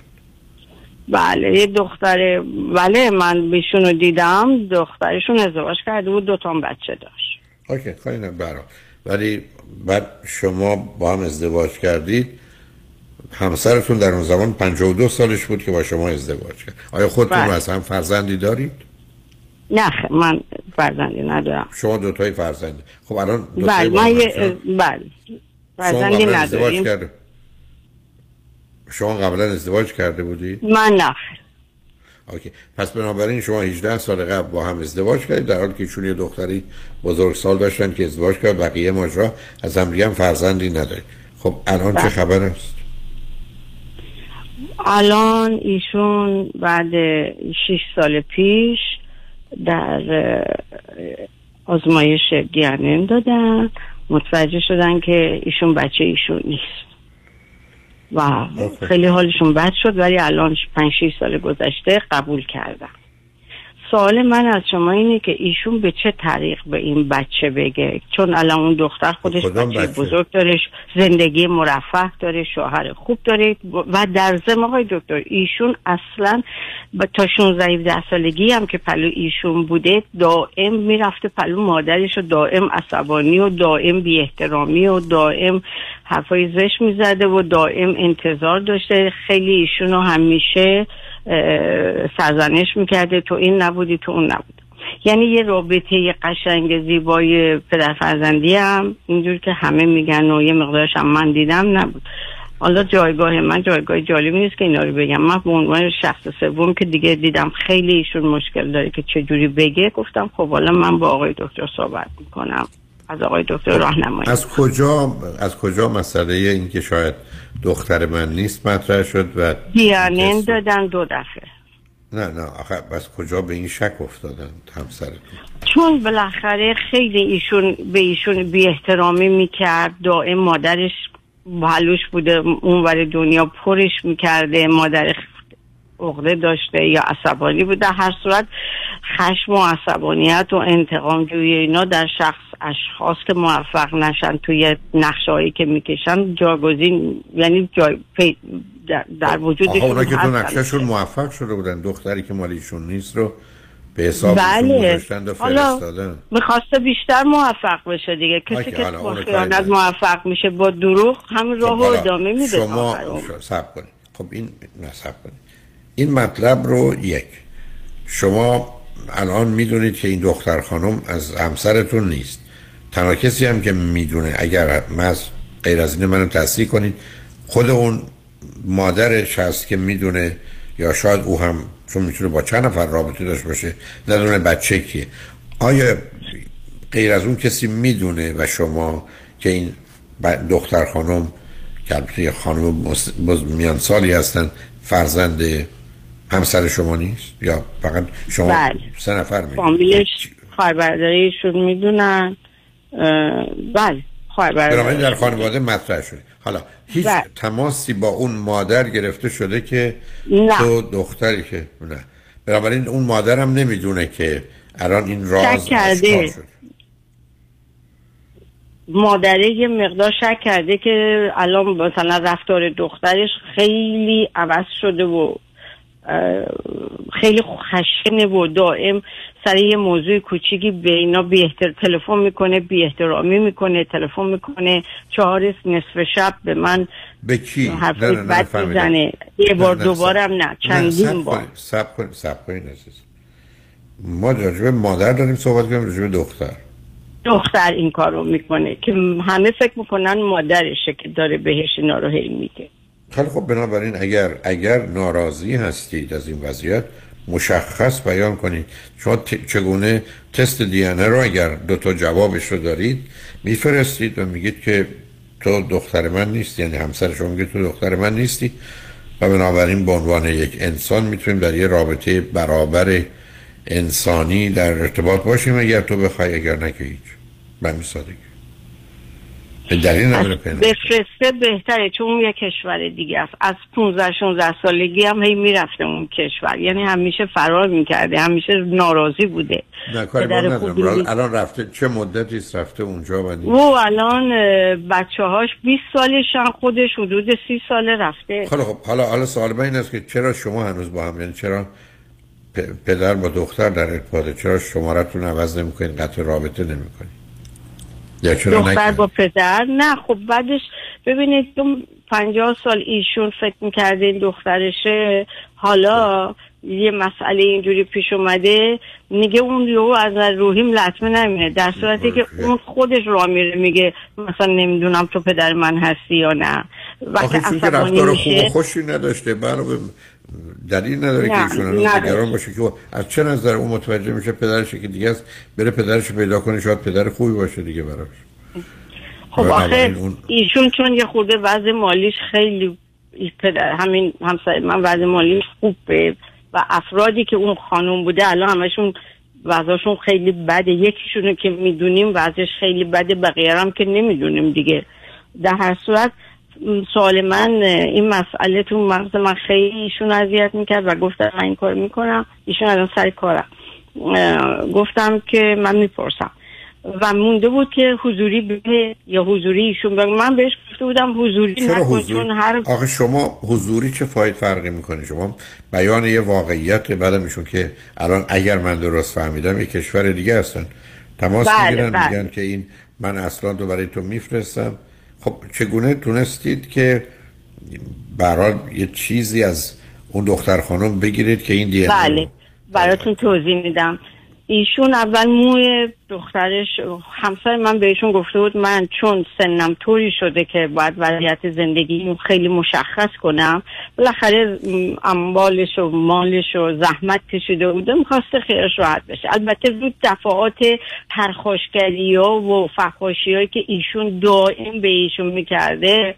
بله. یه دختر بله من بیشون رو دیدم دخترشون ازدواج کرده بود دوتا هم بچه داشت. اوکی خیلی برا ولی بعد شما با هم ازدواج کردید همسرتون در اون زمان 52 سالش بود که با شما ازدواج کرد. آیا خودتون بله. از هم فرزندی دارید؟ نه من فرزندی ندارم. شما دوتای فرزندی. خب الان دو بله من یه؟ بله فرزندی نداریم. شما قبلا ازدواج کرده بودید؟ من نه. اوکی پس بنابراین شما 18 سال قبل با هم ازدواج کردید در حالی که ایشون یه دختری بزرگ سال داشتن که ازدواج کرد بقیه ماجرا از هم هم فرزندی ندارید خب الان چه بله. خبر است الان ایشون بعد 6 سال پیش در آزمایش دیانن دادن متوجه شدن که ایشون بچه ایشون نیست و خیلی حالشون بد شد ولی الان 5 6 سال گذشته قبول کردن سوال من از شما اینه که ایشون به چه طریق به این بچه بگه چون الان اون دختر خودش کدام بچه, بچه؟ بزرگ داره زندگی مرفه داره شوهر خوب داره و در ضمن آقای دکتر ایشون اصلا با تا 16 17 سالگی هم که پلو ایشون بوده دائم می‌رفته پلو مادرش و دائم عصبانی و دائم بی احترامی و دائم حرفای زشت می‌زده و دائم انتظار داشته خیلی ایشون رو همیشه سرزنش می‌کرده تو این نبودی تو اون نبود یعنی یه رابطه قشنگ زیبای پدر فرزندی هم اینجور که همه میگن و یه مقدارش هم من دیدم نبود. حالا جایگاه من جایگاه جالبی نیست که اینا رو بگم. من به عنوان شخص سوم که دیگه دیدم خیلی ایشون مشکل داره که چجوری بگه گفتم خب حالا من با آقای دکتر صحبت می‌کنم. از آقای دکتر راهنمایی. از کجا از کجا مسئله این که شاید دختر من نیست مطرح شد و دیانن دادن دو دفعه. نه نه آخه از کجا به این شک افتادن همسرتون؟ چون بالاخره خیلی ایشون به ایشون بی احترامی می‌کرد دائم مادرش بلوش بوده اونور دنیا پرش می‌کرده مادر عقده داشته یا عصبانی بوده هر صورت خشم و عصبانیت و انتقام جویی اینا در شخص اشخاص که موفق نشن توی نقشه هایی که می‌کشن جاگزین یعنی جای پی- در, در اونا که تو. نقشهشون موفق شده بودن دختری که مال ایشون نیست رو به حساب بله. فرستادن می‌خواسته بیشتر موفق بشه دیگه کسی که با خیانت. موفق میشه با دروغ همین راه خب، ادامه میده شما. سب کنید خب این نه سب کنید این مطلب رو یک شما الان می‌دونید که این دختر خانم از همسرتون نیست. تنها کسی هم که می‌دونه اگر مز غیر از این منو تصدیق کنید خود اون مادرش هست که می‌دونه یا شاید او هم چون می‌تونه با چند نفر رابطه داشته باشه ندونه بچه کیه. آیا غیر از اون کسی می‌دونه و شما که این دختر خانم که البته خانم میان سالی هستن فرزند همسر شما نیست یا فقط شما بله. سه نفر می‌دونید فامیلش خواهر برادریشون می‌دونن بله خواهر بنابراین برادری در خانواده مطرح شده حالا هیچ بله. تماسی با اون مادر گرفته شده که نه. تو دختری که نه بنابراین اون مادرم نمی‌دونه که الان این راز شک کرده. مادره یه مقدار شک کرده که الان مثلا رفتار دخترش خیلی عوض شده و خیلی خشنه و دائم سر یه موضوع کوچیکی به اینا بی احتر... تلفن می‌کنه بی احترامی می‌کنه تلفن می‌کنه. چهار نصف شب به من به کی؟ حرفای نه، نه، نه، بد. می‌زنه. یه بار نه، نه، دوبارم نه چندین بار. سب کنید سب عزیز. ما راجع به مادر داریم صحبت کنیم راجع به دختر. دختر این کار رو می‌کنه که همه فکر می‌کنن مادرشه که داره بهش اینا رو هی میگه. خیلی خب بنابراین اگر اگر ناراضی هستید از این وضعیت مشخص بیان کنید. شما چگونه تست دی رو اگر دو تا جوابش رو دارید میفرستید و میگید که تو دختر من نیستی یعنی همسر شما میگه تو دختر من نیستی و بنابراین به عنوان یک انسان می‌تونیم در یه رابطه برابر انسانی در ارتباط باشیم اگر تو بخوای اگر نه که هیچ. همین سادگی. دلیل نداره پنهان بفرسته بهتره چون یه کشور دیگه است. از 15 16 سالگی هم هی می‌رفته اون کشور. یعنی همیشه فرار می‌کرده همیشه ناراضی بوده. نه کاری. الان رفته چه مدتی است رفته اونجا و او الان بچه هاش 20 سالشن خودش حدود 30 ساله رفته. خیلی خب حالا حالا سوال من این است که چرا شما هنوز با هم یعنی چرا پدر با دختر در ارتباطه؟ چرا شمارتون عوض نمی‌کنید؟ قطع رابطه چرا دختر با پدر. نه خب بعدش ببینید تو پنجاه سال ایشون فکر می‌کرده این دخترشه. حالا یه مسئله اینجوری پیش اومده. میگه اون یهو از روحیم لطمه نمیره در صورتی که اون خودش را میره میگه مثلا نمی‌دونم تو پدر من هستی یا نه. وقتی عصبانی رفتار خوب و خوشی نداشته. برای دلیل نداره که ایشون. نگران باشه که از چه نظر اون متوجه میشه پدرش که دیگه است بره پدرش پیدا کنه شاید پدر خوبی باشه دیگه براش. خب آخه اون ایشون چون یه خورده وضع مالیش خیلی پدر همین همسایه من وضع مالیش خوبه و افرادی که اون خانم بوده الان همشون وضعشون خیلی بده. یکیشونو که می‌دونیم وضعش خیلی بده بقیه هم که نمی‌دونیم دیگه. در هر صورت سوال من این مسئله تو مغز من خیلی ایشون اذیت می‌کرد و گفتم من این کار می‌کنم ایشون الان سر کارم گفتم که من می‌پرسم. و مونده بود که حضوری بگه یا حضوری ایشون بگه. من بهش گفته بودم حضوری نکن چون هر آخه شما حضوری چه فاید فرقی می‌کنه؟ شما بیان یه واقعیت بعدم میشون که الان اگر من درست فهمیدم یه کشور دیگه هستن. تماس بله، می‌گیرن بله. میگن که این من اصلا تو برای تو میفرستم. خب چگونه تونستید که برای یه چیزی از اون دختر خانم بگیرید که این دیگه بله. براتون توضیح میدم. ایشون اول موی دخترش همسر من بهشون گفته بود من چون سنم طوری شده که باید وضعیت زندگی خیلی مشخص کنم بالاخره اموالش و مالش و زحمت کشیده بوده می‌خواسته خیرش راحت بشه. البته زود دفعات پرخاشگری ها و فحاشی هایی که ایشون دائم به ایشون می‌کرده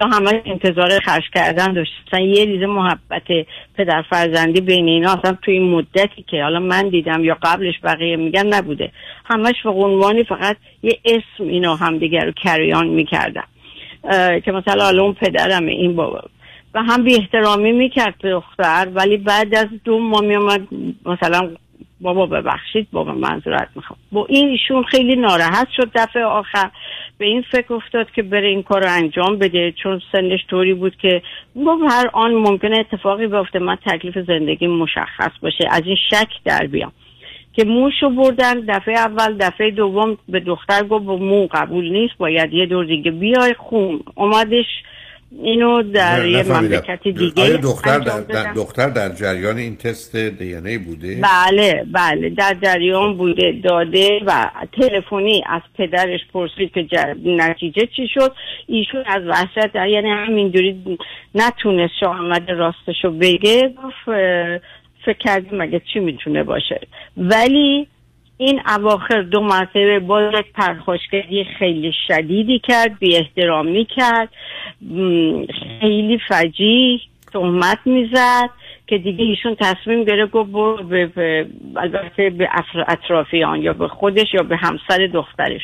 یا همه انتظار خرج کردن داشت. اصلا یه ریزه محبت پدر فرزندی بین اینا اصلا توی این مدتی که حالا من دیدم یا قبلش بقیه میگن نبوده. همش به عنوانی فقط یه اسم اینا همدیگر رو کریان می‌کردن. که مثلا حالا اون پدرمه این بابا. و هم بی احترامی می‌کرد به دختر ولی بعد از دو ماه میامد مثلا بابا ببخشید بابا منظورت می‌خوام. با این ایشون خیلی ناراحت شد دفعه آخر. به این فکر افتاد که بره این کار رو انجام بده چون سنش طوری بود که گفت هر آن ممکنه اتفاقی بیفته. من تکلیف زندگی مشخص باشه از این شک در بیام. که موشو بردن دفعه اول دفعه دوم به دختر گفت با مو قبول نیست باید یه دور دیگه بیای خون اومدش اینو در یه. مملکت دیگه آیا دختر در. دختر در جریان این تست دی بوده بله بله در جریان بوده داده و تلفنی از پدرش پرسید که ج- نتیجه چی شد ایشون از وحشت یعنی همینجوری نتونست شاه احمد راستشو بگه گفت فکر کردی مگه چی می‌تونه باشه. ولی این اواخر دو مرتبه با یک پرخاشگری خیلی شدیدی کرد بی احترامی کرد خیلی فجیح تهمت می‌زد که دیگه ایشون تصمیم گرفت گفت برو به, به به اطرافیان یا به خودش یا به همسر دخترش.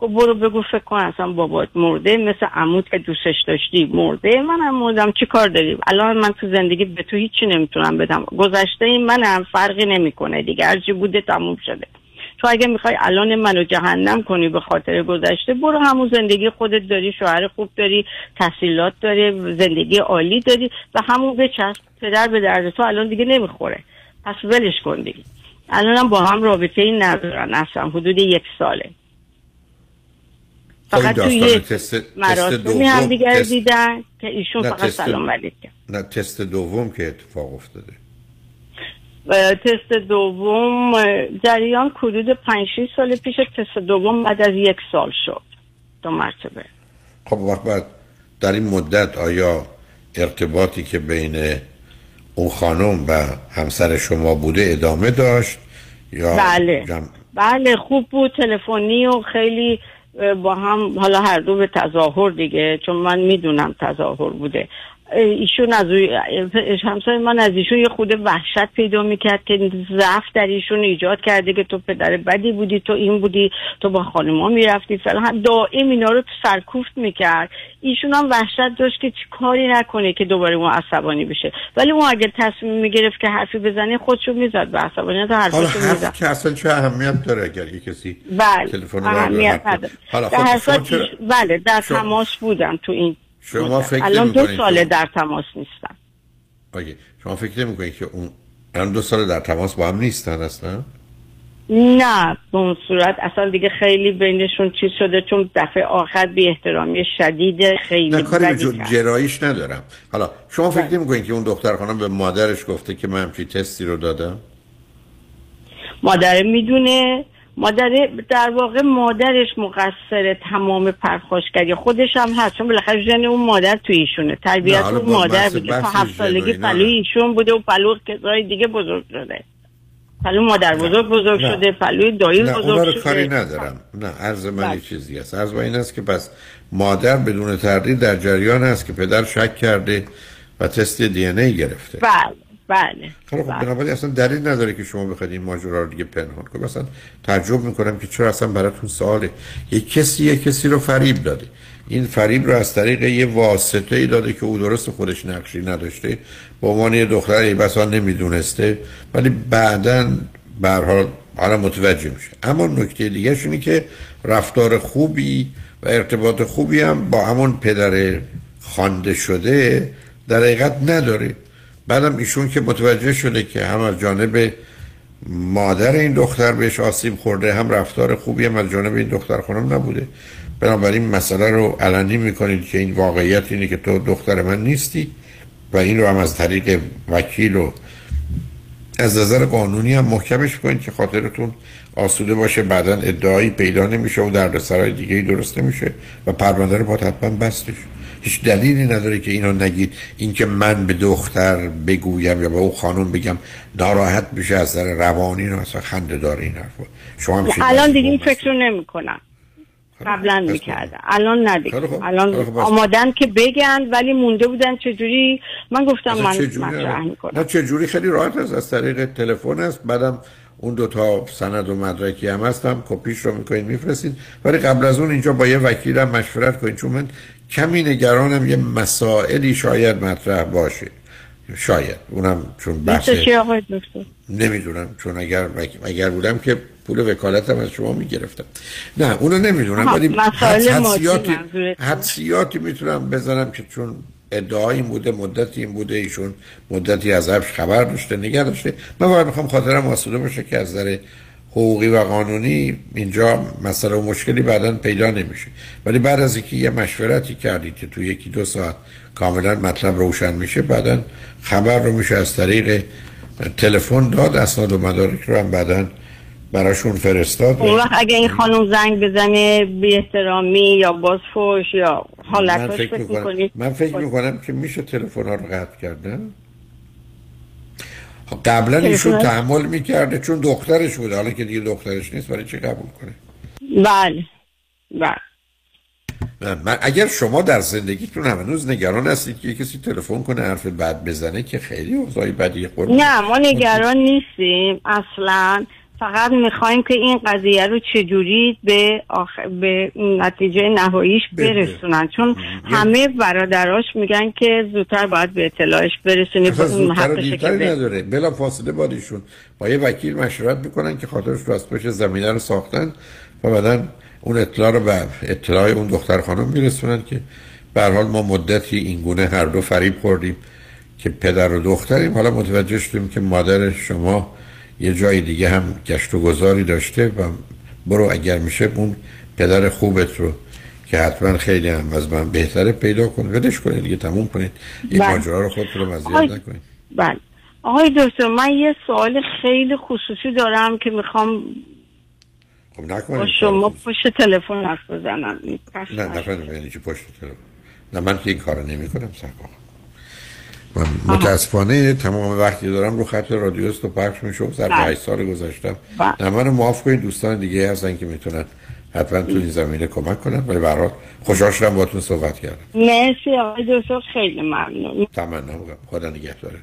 گفت برو بگو فکر کن اصلا بابات مرده مثل عمود که دوستش داشتی مرده. منم مردم چی کار داریم الان من تو زندگی به تو هیچی نمی‌تونم بدم. گذشته این منم فرقی نمی‌کنه دیگه هرچی بوده تموم شده. تو اگه می‌خوای الان منو جهنم کنی به خاطر گذشته برو همون زندگی خودت داری شوهر خوب داری تحصیلات داری زندگی عالی داری و همون بچسب پدر به درد تو الان دیگه نمی‌خوره. پس ولش کن دیگه. الان هم با هم رابطه این ندارن اصلا حدود یک ساله. خب فقط توی مراسمی هم دوم دیگر تست- دیدن که ایشون فقط تست- سلام علیک کرد. نه تست دوم که اتفاق افتاده. تست دوم جریان حدود 5 6 سال پیش تست دوم بعد از یک سال شد. دو مرتبه. خب وقت بعد در این مدت آیا ارتباطی که بین اون خانم و همسر شما بوده ادامه داشت یا بله. جمع- بله خوب بود. تلفنی و خیلی با هم حالا هر دو به تظاهر دیگه چون من می‌دونم تظاهر بوده. ایشون از همسر من از ایشون یه خود وحشت پیدا می‌کرد که ضعف در ایشون ایجاد کرده که تو پدر بدی بودی تو این بودی تو با خانما می‌رفتی. فلان دائم اینا رو سرکوفت می‌کرد. ایشون هم وحشت داشت که چی کاری نکنه که دوباره اون عصبانی بشه. ولی اون اگر تصمیم می‌گرفت که حرفی بزنه خودشو می‌زد به عصبانیت حرفشو می‌زد. حرف که اصلا چه اهمیت داره اگر یه کسی بله تلفن رو اهمیت نداره. خب بله در تماس بودم تو این شما. فکر الان دو ساله در تماس نیستم. اوکی. شما فکر نمی کنید که اون الان دو سال در تماس با هم نیستن اصلا؟ نه به اون صورت. اصلا دیگه خیلی بینشون چیز شده چون دفعه آخر بی احترامی شدید خیلی نه کاری. جراییش ندارم. حالا شما فکر نمی که اون دختر خانم به مادرش گفته که من همچی تستی رو دادم؟ مادر می‌دونه. مادر در واقع مادرش مقصر تمام پرخاشگری خودش هم هست. چون بالاخره ژن اون مادر تو ایشونه. تربیت اون مادر بوده. تا هفت سالگی نه. ایشون بوده و پلو کسای دیگه بزرگ شده. پلو مادر بزرگ بزرگ نه. شده پلوی دایی نه اونا بزرگ رو شده. کاری ندارم. نه عرض من بله. یه چیزی است عرض من این است که پس مادر بدون تردید در جریان است که پدر شک کرده و تست دی ان ای گرفته. بله. بله. خب خب بنابراین اصلا دلیل نداره که شما بخواید این ماجرا رو دیگه پنهان کنید. مثلا تعجب می‌کنم که چرا اصلا براتون سواله. یک کسی یک کسی رو فریب داده. این فریب رو از طریق یه واسطه ای داده که او درست خودش نقشی نداشته. به عنوان یه دختر ای بسا نمی‌دونسته. ولی بعدا به حال حالا متوجه میشه. اما نکته دیگه اینه که رفتار خوبی و ارتباط خوبی هم با همون پدر خوانده شده در حقیقت نداره. بعدم ایشون که متوجه شده که هم از جانب مادر این دختر بهش آسیب خورده هم رفتار خوبی هم از جانب این دختر خانم نبوده. بنابراین مسئله رو علنی می‌کنید که این واقعیت اینه که تو دختر من نیستی و این رو هم از طریق وکیل و از نظر قانونی هم محکمش کنید که خاطرتون آسوده باشه بعدا ادعایی پیدا نمیشه و دردسرای دیگه ای درست نمیشه و پرونده رو باید حتما بستش. هیچ دلیلی نداره که اینو نگید. اینکه من به دختر بگویم یا به او خانم بگم ناراحت میشه از نظر روانی رو اصلا خنده داره این حرفا شما هم الان دیگه این فکر رو نمی کنم قبلا می‌کردن الان نه دیگه خیلی خوب. الان. آمادن که بگن ولی مونده بودن چجوری؟ من گفتم من مطرح می‌کنم. چه جوری؟ خیلی راحت است. از طریق تلفن است. بعدم اون دو تا سند و مدرکی هم هستم. کپیش رو می‌کنید میفرستید. ولی قبل از اون اینجا با یه وکیلم مشورت کنید. چون من کمی نگرانم یه مسائلی شاید مطرح باشه. شاید. اونم چون بحث نمی‌دونم. چون اگر اگر بودم که پول وکالتم از شما می‌گرفتم. نه اونو نمی‌دونم. ولی حدسیاتی. حدسیاتی می‌تونم بزنم که چون ادعای این بوده مدتی این بوده ایشون مدتی از ازش خبر داشته نگه داشته. من باید می‌خوام خاطرم آسوده باشه که از نظر حقوقی و قانونی اینجا مسئله و مشکلی بعدا پیدا نمیشه. ولی بعد از اینکه یه مشورتی کردید که تو یکی دو ساعت کاملا مطلب روشن میشه بعدا خبر رو میشه از طریق تلفن داد اسناد و مدارک رو هم بعدا براشون فرستاد. اون وقت اگه این خانم زنگ بزنه بی احترامی یا بازفوش یا من حالتاش فکر می‌کنم من فکر می‌کنم که میشه تلفن ها رو قطع کردن. خب قبلا ایشون؟ تحمل می‌کرده چون دخترش بوده. حالا که دیگه دخترش نیست برای چی قبول کنه؟ بله. بله. من اگر شما در زندگیتون هنوز نگران هستید که کسی تلفن کنه حرف بد بزنه که خیلی اوضاعی بدی قربون نه ما نگران نیستیم. اصلا فقط می‌خوایم که این قضیه رو چجوری به, آخ... به نتیجه نهاییش برسونن. چون همه برادراش میگن که زودتر باید به اطلاعش برسونی. زودتر و به- نداره. بلا فاصله بادیشون با یه وکیل مشورت می‌کنن که خاطرش رو از پشت زمینه رو ساختن و بعدا اون اطلاع رو به اطلاع اون دختر خانم میرسونن که به حال ما مدتی این گونه هر دو فریب خوردیم که پدر و دختریم. حالا متوجه شدیم که مادر شما یه جای دیگه هم گشت و گذاری داشته و برو اگر میشه اون پدر خوبت رو که حتما خیلی هم از من بهتره پیدا کن. ولش کنید دیگه تموم کنید. این بله. ماجرا رو خودتون رو مزیت نکنید. بله. آقای دکتر من یه سوال خیلی خصوصی دارم که می‌خوام خب با نکنید شما پشت تلفن حرف بزنم. نه نفهمیدم یعنی چی پشت تلفن؟ نه من که این کارو نمی کنم من متاسفانه تمام وقتی دارم رو خط رادیوست و پخش میشه و سر بله. 8 سال گذاشتم بله. نه منو معاف کنید دوستان دیگه هستن که می‌تونن حتما تو این زمینه کمک کنن. ولی به هر حال خوشحال شدم باهاتون صحبت کردم. مرسی آقای دکتر خیلی ممنون. تمنا می‌کنم. خدا نگهدارتون.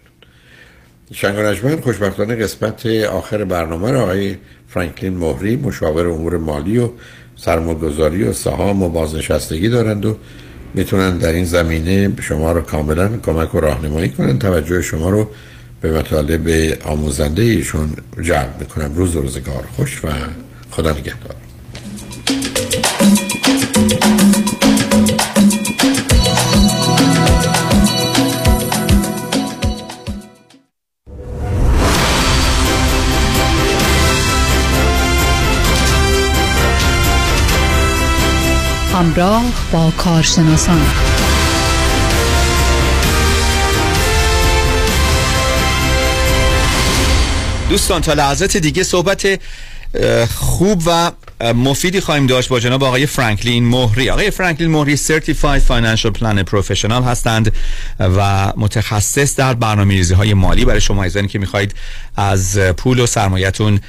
شنگ خوشبختانه قسمت آخر برنامه رو آقای فرانکلین مهری مشاور امور مالی و سرمایه‌گذاری و سهام و بازنشستگی دارند و می‌تونن در این زمینه شما رو کاملا کمک و راهنمایی کنن. توجه شما رو به مطالب آموزنده ایشون جلب می‌کنم. روز و روزگار خوش و خدا نگهدار. همراه با کارشناسان. دوستان تا لحظات دیگه صحبت خوب و مفیدی خواهیم داشت با جناب آقای فرانکلین مهری. آقای فرانکلین مهری Certified Financial Planner Professional هستند و متخصص در برنامه‌ریزی های مالی. برای شما عزیزانی که می‌خواهید از پول و سرمایتون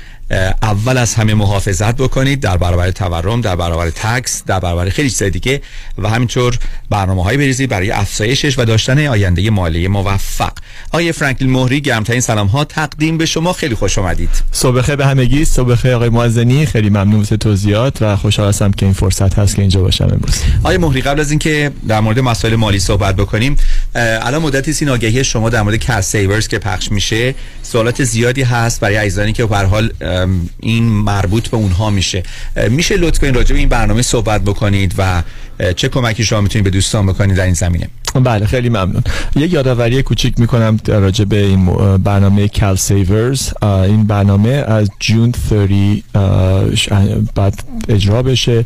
اول از همه محافظت بکنید در برابر تورم در برابر تکس در برابر خیلی چیزای دیگه و همینطور برنامه های بریزید برای افزایشش و داشتن آینده مالی موفق. آقای فرانکلین مهری گرمترین سلام ها تقدیم به شما. خیلی خوش آمدید. صبح به همگی. صبح آقای معزنی. خیلی ممنون. توضیحات و خوشحال هستم که این فرصت هست که اینجا باشم امروز. آقای مهری قبل از اینکه در مورد مسائل مالی صحبت بکنیم الان مدتی این آگهی شما در مورد کش سیورز که پخش میشه. سوالات زیادی هست برای عزیزانی که به حال این مربوط به اونها میشه. میشه لطف کنید راجع به این برنامه صحبت بکنید و چه کمکی شما می‌تونید به دوستان بکنید در این زمینه. بله خیلی ممنون. یه یادآوری کوچیک می‌کنم راجع به این برنامه CalSavers این برنامه از June 30 باید اجرا بشه.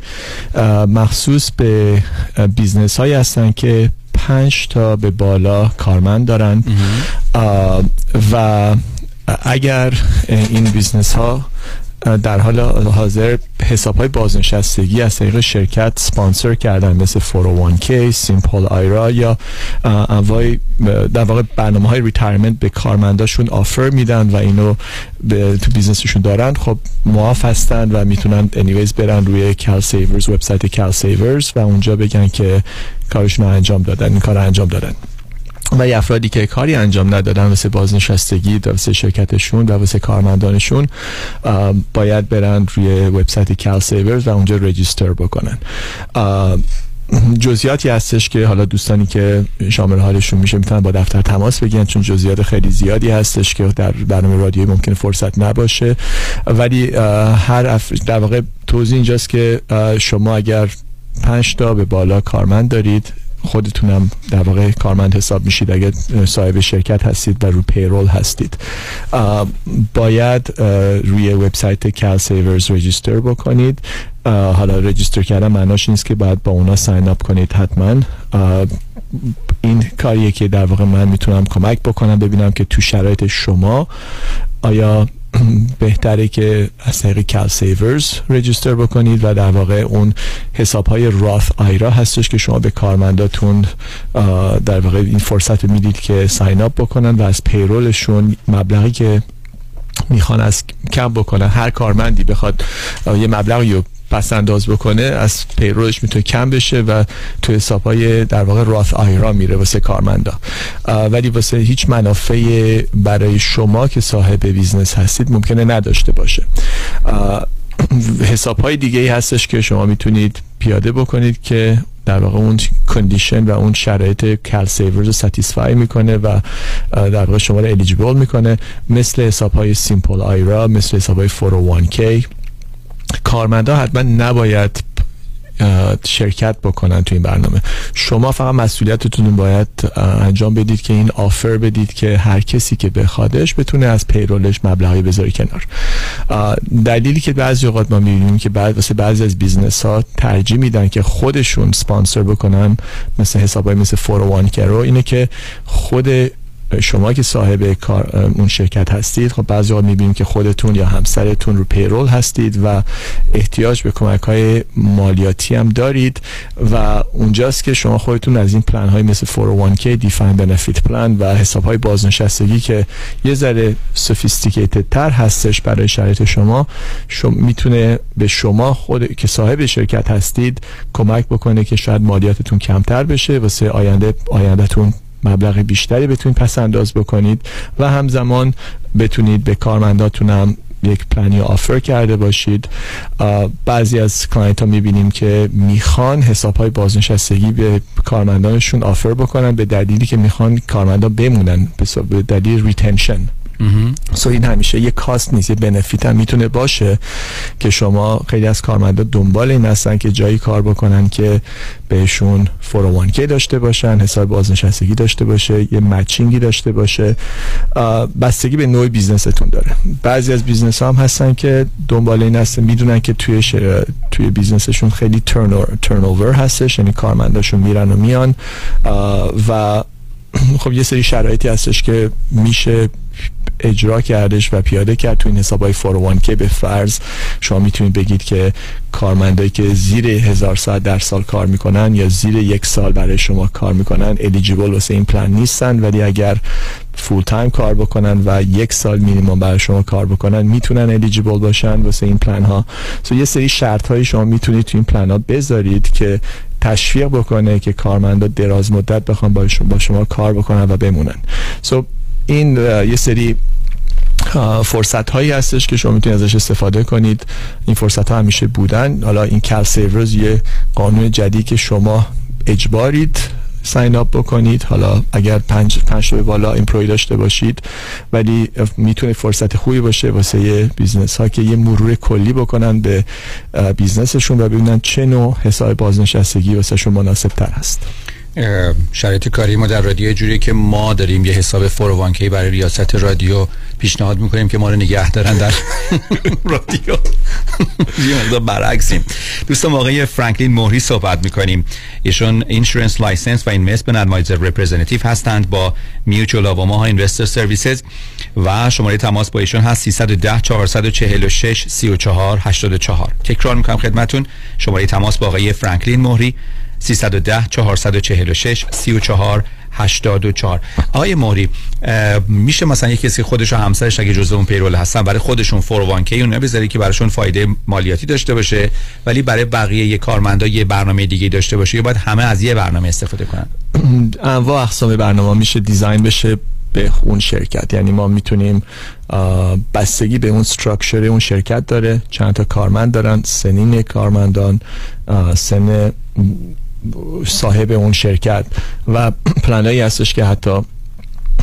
مخصوص به business هایی هستن که پنج تا به بالا کارمند دارن. و اگر این business ها در حال حاضر حساب های بازنشستگی از طریق شرکت سپانسر کردن مثل 401k SIMPLE IRA یا انواع در واقع برنامه های retirement به کارمنداشون offer میدن و اینو به تو business شون دارن. خب معاف هستن و می‌تونن anyways برن روی CalSavers وبسایت CalSavers و اونجا بگن که کارشون رو انجام دادن این کار انجام دادن. و افرادی که کاری انجام ندادن واسه بازنشستگی واسه شرکتشون و واسه کارمندانشون باید برن روی وبسایت کال سیورز و اونجا رجیستر بکنن. جزئیاتی هستش که حالا دوستانی که شامل حالشون میشه می‌تونن با دفتر تماس بگیرن چون جزئیات خیلی زیادی هستش که در برنامه رادیویی ممکن فرصت نباشه. ولی هر در واقع توضیح اینجاست که شما اگر پنج تا به بالا کارمند دارید خودتونم در واقع کارمند حساب میشید. اگر صاحب شرکت هستید و رو payroll هستید. باید روی وبسایت CalSavers register بکنید. حالا register کردن معناش نیست که باید با اونا sign up کنید حتما. این کاریه که در واقع من می‌تونم کمک بکنم ببینم که تو شرایط شما آیا بهتره که از طریق CalSavers register بکنید و در واقع اون حساب های Roth IRA هستش که شما به کارمنداتون در واقع این فرصت رو می‌دید که sign up بکنن و از payroll شون مبلغی که می‌خوان از کم بکنن. هر کارمندی بخواد یه مبلغی رو پس انداز بکنه از payroll ش می‌تونه کم بشه و تو حساب های در واقع Roth IRA میره واسه کارمندا. ولی واسه هیچ منافع برای شما که صاحب business هستید ممکنه نداشته باشه. حساب های دیگه ای هستش که شما می‌تونید پیاده بکنید که در واقع اون condition و اون شرایط CalSavers رو satisfy می‌کنه و در واقع شما رو eligible می‌کنه. مثل حساب های SIMPLE IRA مثل حساب های 401k کارمندا حتما نباید شرکت بکنن تو این برنامه. شما فقط مسئولیتتون باید انجام بدید که این offer بدید که هر کسی که بخوادش بتونه از payroll ش مبلغی بذاره کنار. دلیلی که بعضی اوقات ما می‌بینیم که بعد واسه بعضی از business ها ترجیح میدن که خودشون سپانسر بکنن مثل حساب های مثل 401 رو اینه که خود شما که صاحب کار اون شرکت هستید خب بعضی می‌بینیم که خودتون یا همسرتون رو payroll هستید و احتیاج به کمک های مالیاتی هم دارید و اونجاست که شما خودتون از این پلن های مثل 401k defined benefit plan و حساب های بازنشستگی که یه ذره sophisticated تر هستش برای شرایط شما, شما می‌تونه به شما خود که صاحب شرکت هستید کمک بکنه که شاید مالیاتتون کمتر بشه واسه آینده آینده‌تون مبلغ بیشتری بتونید پس انداز بکنید و همزمان بتونید به کارمنداتون هم یک plan ی offer کرده باشید. بعضی از client ها می‌بینیم که می‌خوان حساب های بازنشستگی به کارمندانشون offer بکنن به دلیلی که می‌خوان کارمندان بمونن به دلیل retention so این همیشه یه cost نیست یه benefit هم می‌تونه باشه که شما خیلی از کارمندا دنبال این هستن که جایی کار بکنن که بهشون 401k داشته باشن حساب بازنشستگی داشته باشه یه matching ی داشته باشه بستگی به نوع business تون داره بعضی از business هم هستن که دنبال این هستن می‌دونن که توی. توی business شون خیلی turnover هستش یعنی کارمنداشون میرن و میان و خب یه سری شرایطی هستش که میشه اجرا کردش و پیاده کرد تو این حساب های 401 که به فرض شما می‌تونید بگید که کارمندایی که زیر هزار ساعت در سال کار می‌کنن یا زیر یک سال برای شما کار می‌کنن eligible واسه این پلان نیستن. ولی اگر full time کار بکنن و یک سال مینیمم برای شما کار بکنن می‌تونن eligible باشن واسه این پلان ها so یه سری شرط های شما می‌تونید تو این پلان ها بذارید که تشویق بکنه که کارمندا دراز مدت بخوان با شما, با شما کار بکنن و بمونن. so این یه سری فرصت هایی هستش که شما می‌تونید ازش استفاده کنید. این فرصت ها همیشه بودن. حالا این CalSavers یه قانون جدید که شما اجبارید sign up بکنید. حالا اگر پنج پنج به بالا employee داشته باشید ولی می‌تونه فرصت خوبی باشه واسه یه business ها که یه مرور کلی بکنن به business شون و ببینن چه نوع حساب بازنشستگی واسه شون مناسب تر هست. شرایط کاری ما در رادیو جوری که ما داریم یه حساب 401k برای ریاست رادیو پیشنهاد می‌کنیم که ما رو نگه دارن در رادیو. یه مقدار برعکسیم. دوستان آقای فرانکلین مهری صحبت می‌کنیم. ایشون insurance license و investment advisor representative هستند با Mutual of Omaha Investor Services و شماره تماس با ایشون هست 310 446 34 84 تکرار می‌کنم خدمتون. شماره تماس با آقای فرانکلین مهری. 310 446 34 84 آقای موری میشه مثلا یه کسی خودش و همسرش اگه جزء اون پیرول هستن برای خودشون 401k اون بذاری که براشون فایده مالیاتی داشته باشه ولی برای بقیه یه کارمندا یه برنامه دیگه داشته باشه یا باید همه از یه برنامه استفاده کنن؟ انواع اقسام برنامه میشه دیزاین بشه به اون شرکت. یعنی ما می‌تونیم بستگی به اون structure اون شرکت داره چند تا کارمند دارن سنین کارمندان سن صاحب اون شرکت و پلانایی هستش که حتی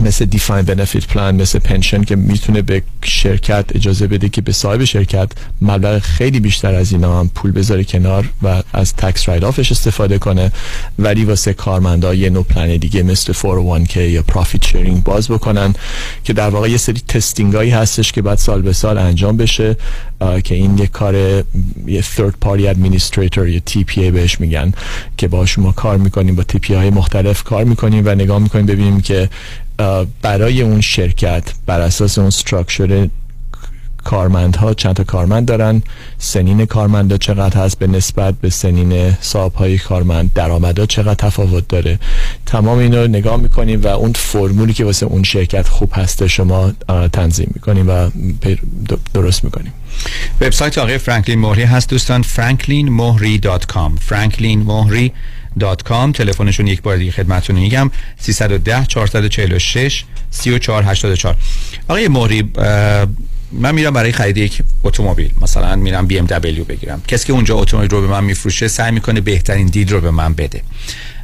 مثل defined benefit plan مثل pension که می‌تونه به شرکت اجازه بده که به صاحب شرکت مبلغ خیلی بیشتر از اینا هم پول بذاره کنار و از tax write-off ش استفاده کنه. ولی واسه کارمندا یه نوع پلان دیگه مثل 401k یا profit sharing باز بکنن که در واقع یه سری testing هایی هستش که بعد سال به سال انجام بشه که این یه کار یه third party administrator یا TPA بهش میگن که با شما کار می‌کنیم با TPA های مختلف کار می‌کنیم و نگاه می‌کنیم ببینیم که برای اون شرکت بر اساس اون structure کارمندها چند تا کارمند دارن. سنین کارمندا چقدر هست به نسبت به سنین صاحب های کارمند؟ درآمدها چقدر تفاوت داره؟ تمام اینا رو نگاه می‌کنیم و اون فرمولی که واسه اون شرکت خوب هسته شما تنظیم می‌کنیم و درست می‌کنیم. وبسایت آقای فرانکلین مهری هست دوستان. franklinmohri.com franklinmohri.com تلفنشون یک بار دیگه خدمتتون میگم. 310 446 3484 آقای مهری من میرم برای خرید یک اتومبیل. مثلا میرم بی ام بگیرم. کسی که اونجا اتومبیل رو به من میفروشه سعی می‌کنه بهترین دیل رو به من بده.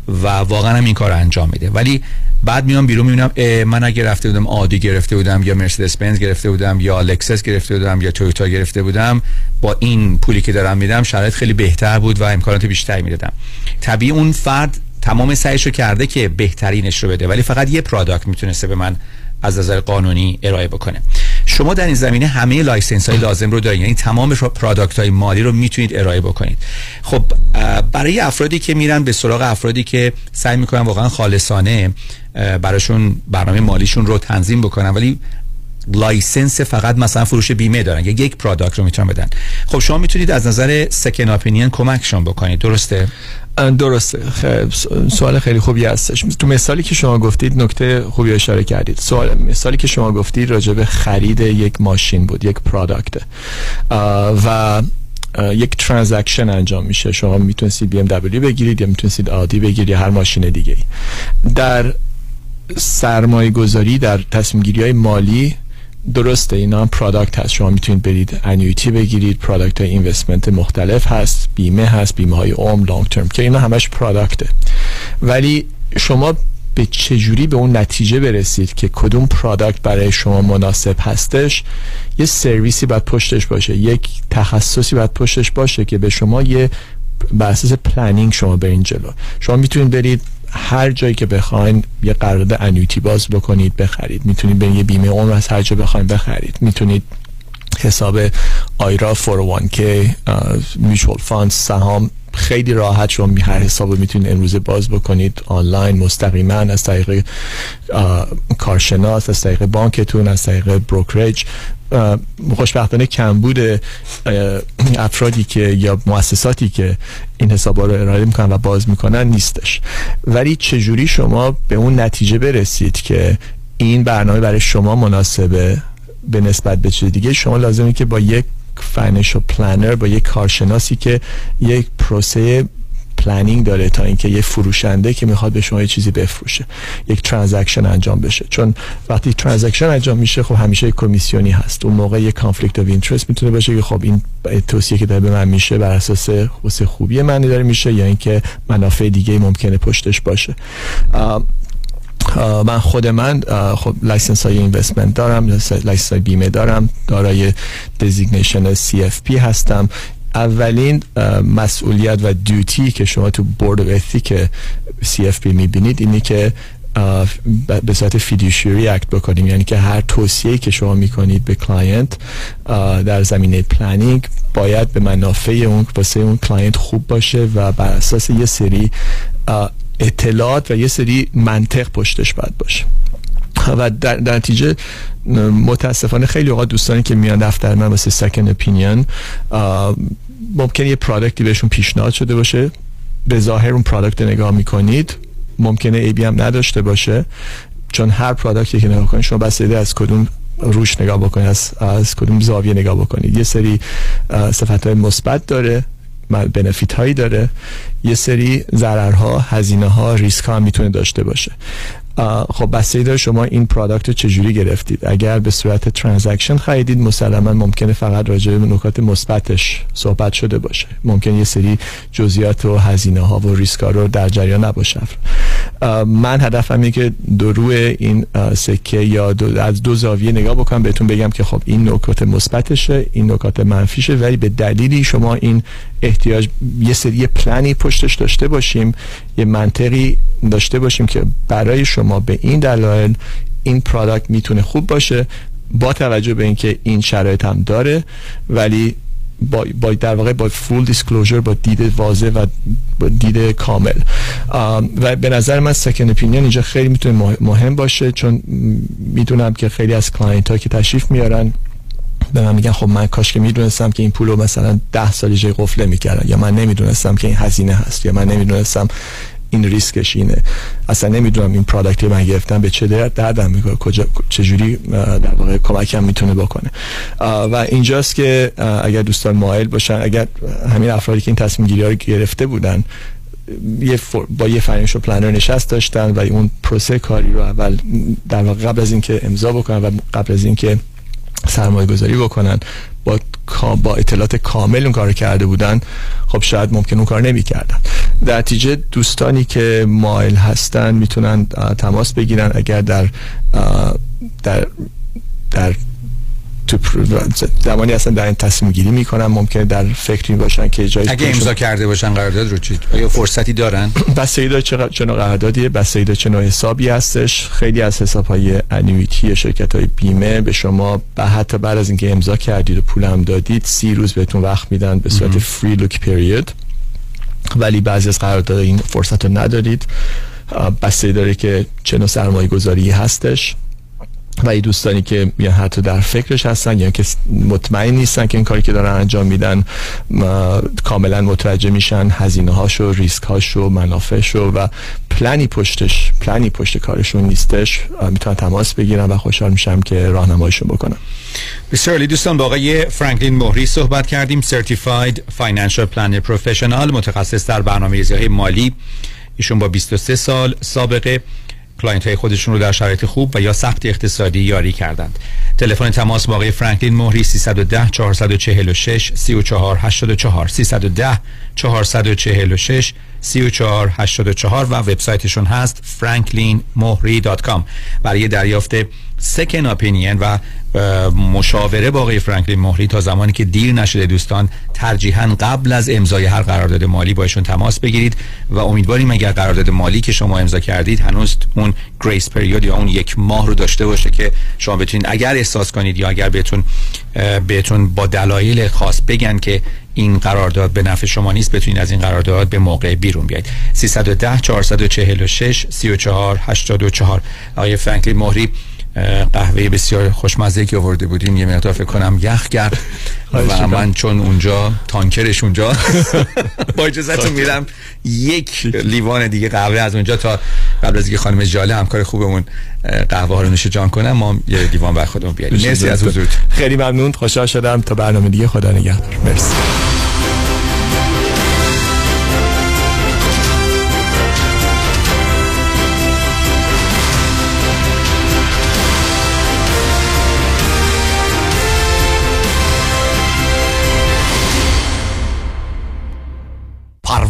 و واقعا هم این کار انجام میده. ولی بعد میام بیرون می‌بینم من اگه رفته بودم Audi گرفته بودم یا مرسدس بنز گرفته بودم یا لکسس گرفته بودم یا تویوتا گرفته بودم با این پولی که دارم میدم شرایط خیلی بهتر بود و امکانات بیشتری می‌دادم. طبیعی اون فرد تمام سعیش رو کرده که بهترینش رو بده ولی فقط یه product می‌تونسته به من از نظر قانونی ارائه بکنه. شما در این زمینه همه license های لازم رو دارید یعنی تمام product های مالی رو می‌تونید ارائه بکنید. خب برای افرادی که میرن به سراغ افرادی که سعی می‌کنن واقعا خالصانه براشون برنامه مالیشون رو تنظیم بکنن ولی license فقط مثلا فروش بیمه دارن یا یک product رو می‌تونن بدن. خب شما می‌تونید از نظر second opinion کمکشون بکنید. درسته؟ درسته. سوال خیلی خوبی هستش. تو مثالی که شما گفتید نکته خوبی اشاره کردید. سوال مثالی که شما گفتید راجع به خرید یک ماشین بود یک product و یک transaction انجام میشه. شما می‌تونستید BMW بگیرید یا می‌تونستید Audi بگیرید یا هر ماشین دیگه. در سرمایه گذاری در تصمیم گیری های مالی درسته اینا هم product هست. شما می‌تونید برید annuity بگیرید. product های investment مختلف هست بیمه هست بیمه های عمر long term که اینا همش product ه ولی شما به چجوری به اون نتیجه برسید که کدوم product برای شما مناسب هستش؟ یه سرویسی باید پشتش باشه. یک تخصصی باید پشتش باشه که به شما یه بر اساس planning شما برین جلو. شما می‌تونید برید هر جایی که بخواین یه قرارداد annuity باز بکنید بخرید. می‌تونید برید یه بیمه عمر از هر جا بخواین بخرید. می‌تونید حساب IRA 401k mutual fund سهام خیلی راحت شما می هر حساب می‌تونید امروزه باز بکنید آنلاین مستقیما از طریق کارشناس از طریق بانکتون از طریق brokerage خوشبختانه کمبود افرادی که یا مؤسساتی که این حسابا رو ارائه می‌کنن و باز می‌کنن نیستش. ولی چجوری شما به اون نتیجه برسید که این برنامه برای شما مناسبه به نسبت به چیز دیگه؟ شما لازمه که با یک financial planner با یک کارشناسی که یک پروسه planning داره تا اینکه یه فروشنده که می‌خواد به شما یه چیزی بفروشه یک transaction انجام بشه. چون وقتی transaction انجام میشه خب همیشه یک کمیسیونی هست. اون موقع یه conflict of interest می‌تونه باشه که خب این توصیه که داره به من میشه بر اساس خوبی من داره میشه یا اینکه منافع دیگه ممکنه پشتش باشه. من خود من خب license های investment دارم license های بیمه دارم دارای designation CFP هستم. اولین مسئولیت و duty که شما تو board of ethics CFP می‌بینید اینی که به صورت fiduciary act بکنیم. یعنی که هر توصیه که شما می‌کنید به client در زمینه planning باید به منافع اون واسه اون client خوب باشه و بر اساس یه سری اطلاعات و یه سری منطق پشتش باید باشه. و در, در نتیجه متاسفانه خیلی اوقات دوستانی که میان دفتر من واسه second opinion ممکنه یه product ی بهشون پیشنهاد شده باشه. به ظاهر اون product نگاه می‌کنید ممکنه عیبی هم نداشته باشه. چون هر product ی که نگاه کنید شما بسته از کدوم روش نگاه بکنید از, از کدوم زاویه نگاه بکنید. یه سری صفت های مثبت داره. benefit هایی داره یه سری ضررها هزینه ها ریسک ها می‌تونه داشته باشه. خب بستگی داره شما این product رو چجوری گرفتید. اگر به صورت transaction خریدید مسلما ممکنه فقط راجع به نکات مثبتش صحبت شده باشه. ممکن یه سری جزئیات و هزینه ها و ریسک ها رو در جریان نباشه. من هدفم اینه که دو روی این سکه یا دو از دو زاویه نگاه بکنم بهتون بگم که خب این نکات مثبتشه این نکات منفیشه ولی به دلیلی شما این احتیاج یه سری پلنی پشتش داشته باشیم یه منطقی داشته باشیم که برای شما به این دلایل این پرادکت می‌تونه خوب باشه با توجه به اینکه این شرایط هم داره ولی با, با در واقع با full disclosure با دید واضح و با دید کامل. و به نظر من second opinion اینجا خیلی می‌تونه مه- مهم باشه چون می‌دونم که خیلی از client ها که تشریف میارن به من میگن خب من کاش که می‌دونستم که این پولو مثلا ده سال جای قفله می‌کردن یا من نمی‌دونستم که این هزینه هست یا من نمی‌دونستم این ریسکش اینه. اصلا نمی‌دونم این product ی من گرفتم به چه درد دردم می‌کنه کجا چجوری در واقع کمکم می‌تونه بکنه. و اینجاست که اگر دوستان مایل باشن اگر همین افرادی که این تصمیم گیری رو گرفته بودن یه با یه financial planner نشست داشتن و اون پروسه کاری رو اول در واقع قبل از اینکه امضا بکنن و قبل از اینکه سرمایه گذاری بکنن. با با اطلاعات کامل اون کار کرده بودن خب شاید ممکن اون کار نمی کردن در نتیجه دوستانی که مایل هستن می‌تونن تماس بگیرن. اگر در در در تو زمانی اصلا در این تصمیم گیری می‌کنن ممکنه در فکری باشن که جایی اگه امضا کرده باشن قرارداد رو چی؟ آیا فرصتی دارن؟ بستگی داره چه چه نوع قراردادیه بستگی داره چه نوع حسابی هستش. خیلی از حساب های انویتی شرکت های بیمه به شما به حتی بعد از اینکه امضا کردید و پول هم دادید سی روز بهتون وقت میدن به صورت فری لوک پیریود ولی بعضی از قرارداد این فرصت رو ندارید. بستگی داره که چه نوع سرمایه گذاری هستش. و دوستانی که یا حتی در فکرش هستن یا که مطمئن نیستن که این کاری که دارن انجام میدن کاملا متوجه میشن هزینه هاشو ریسک هاشو منافعشو و پلنی پشتش پلنی پشت کارشون نیستش. می‌تونن تماس بگیرن و خوشحال میشم که راهنماییشون بکنم. بسیار عالی. دوستان با آقای فرانکلین مهری صحبت کردیم. certified financial planner professional متخصص در برنامه ریزی های مالی. ایشون با 23 سال سابقه. client های خودشون رو در شرایط خوب و یا سخت اقتصادی یاری کردند. تلفن تماس با آقای فرانکلین مهری 310 446 34 84 310 446 34 84 و وبسایتشون هست franklinmohri.com برای دریافت second opinion و مشاوره با آقای فرانکلین مهری تا زمانی که دیر نشده دوستان ترجیحاً قبل از امضای هر قرارداد مالی با ایشون تماس بگیرید و امیدواریم اگر قرارداد مالی که شما امضا کردید هنوز اون گریس پریود یا اون یک ماه رو داشته باشه که شما بتونید اگر احساس کنید یا اگر بهتون بهتون با دلایل خاص بگن که این قرارداد به نفع شما نیست بتونید از این قرارداد به موقع بیرون بیاید 310 446 34 84 آقای فرانکلین مهری قهوه بسیار خوشمزه که آورده بودین یه مقدار فکر کنم یخ کرد. و من چون اونجا تانکرش اونجا با اجازهتون میرم یک لیوان دیگه قهوه از اونجا تا قبل از اینکه خانم جاله همکار خوبمون قهوه ها رو نوش جان کنم ما یه لیوان بر خودمون بیاریم. مرسی از حضورت خیلی ممنون. خوشحال شدم. تا برنامه دیگه. خدا نگهدار. مرسی.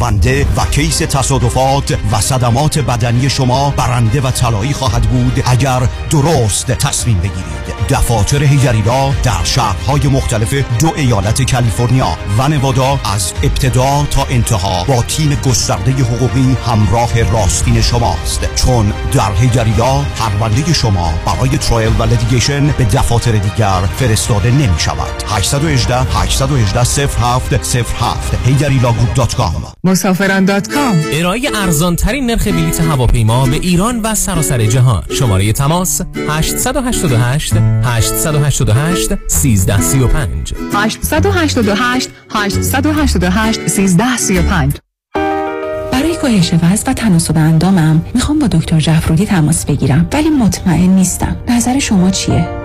پرونده و case تصادفات و صدمات بدنی شما برنده و طلایی خواهد بود اگر درست تصمیم بگیرید. دفاتر هیجریلا در شهرهای مختلف دو ایالت کالیفرنیا و نوادا از ابتدا تا انتها با تیم گسترده حقوقی همراه راستین شماست. چون در هیجریلا پرونده شما برای trial و litigation به دفاتر دیگر فرستاده نمی شود. 818 818 07 07 هیجریلاگروپ.com مسافران dot کام. ارائه ارزان ترین نرخ بلیط هواپیما به ایران و سراسر جهان. شماره تماس 888 888 1335 888 888 1335 برای کاهش وزن و تناسب اندامم می‌خوام با دکتر جعفرودی تماس بگیرم ولی مطمئن نیستم. نظر شما چیه؟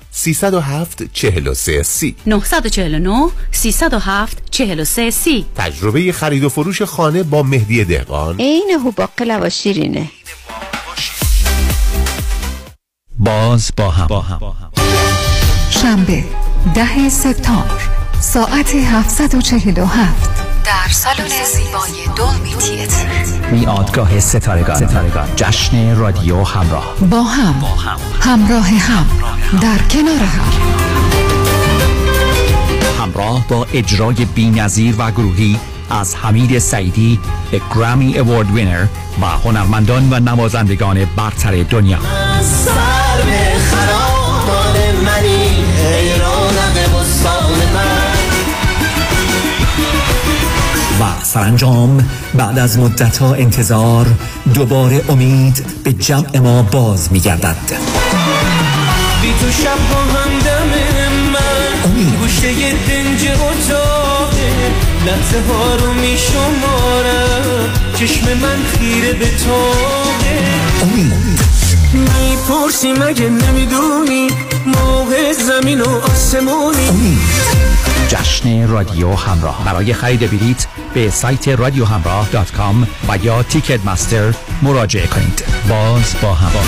307 43 سی. 949 307 43 سی. تجربه خرید و فروش خانه با مهدی دهقان. عین هوباق لواش شیرینه. باز با هم, شنبه ده سپتامبر ساعت 747 در سالن زیبای دولمی تیتر میادگاه ستارگان. جشن رادیو همراه. با هم. همراه هم. در کنار هم. همراه با اجرای بینظیر و گروهی از حمید سعیدی گرامی اوارد وینر و هنرمندان و نوازندگان برتر دنیا. سرانجام بعد از مدتها انتظار دوباره امید به جمع ما باز میگردد. بی تو شب با همدم من گوشه دنج اتاقه لحظه ها رو می شمارم چشم من خیره به تاقه امید. می‌پرسی مگه نمی‌دونی موقع زمین و آسمونی. جشن رادیو همراه. برای خرید بلیت به سایت رادیو همراه dot com و یا Ticketmaster مراجعه کنید. باز با همراه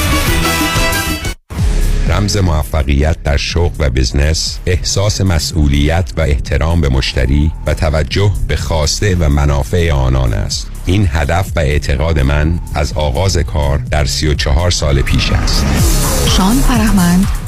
رمز موفقیت در شغل و business احساس مسئولیت و احترام به مشتری و توجه به خواسته و منافع آنان است. این هدف و اعتقاد من از آغاز کار در 34 سال پیش است. شان فرهمند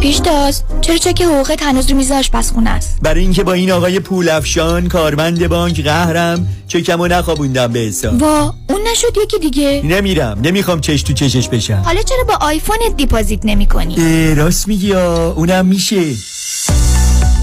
پیشتاز چرا چک حقوقت هنوز رو میز آشپزخونه است؟ برای اینکه با این آقای پولافشان کارمند بانک قهرم چکمو نخوابوندم به حساب. وا اون نشد یکی دیگه. نمیرم. نمی‌خوام چش تو چشش بشم. حالا چرا با آیفونت deposit نمی کنی؟ راست میگی اونم میشه.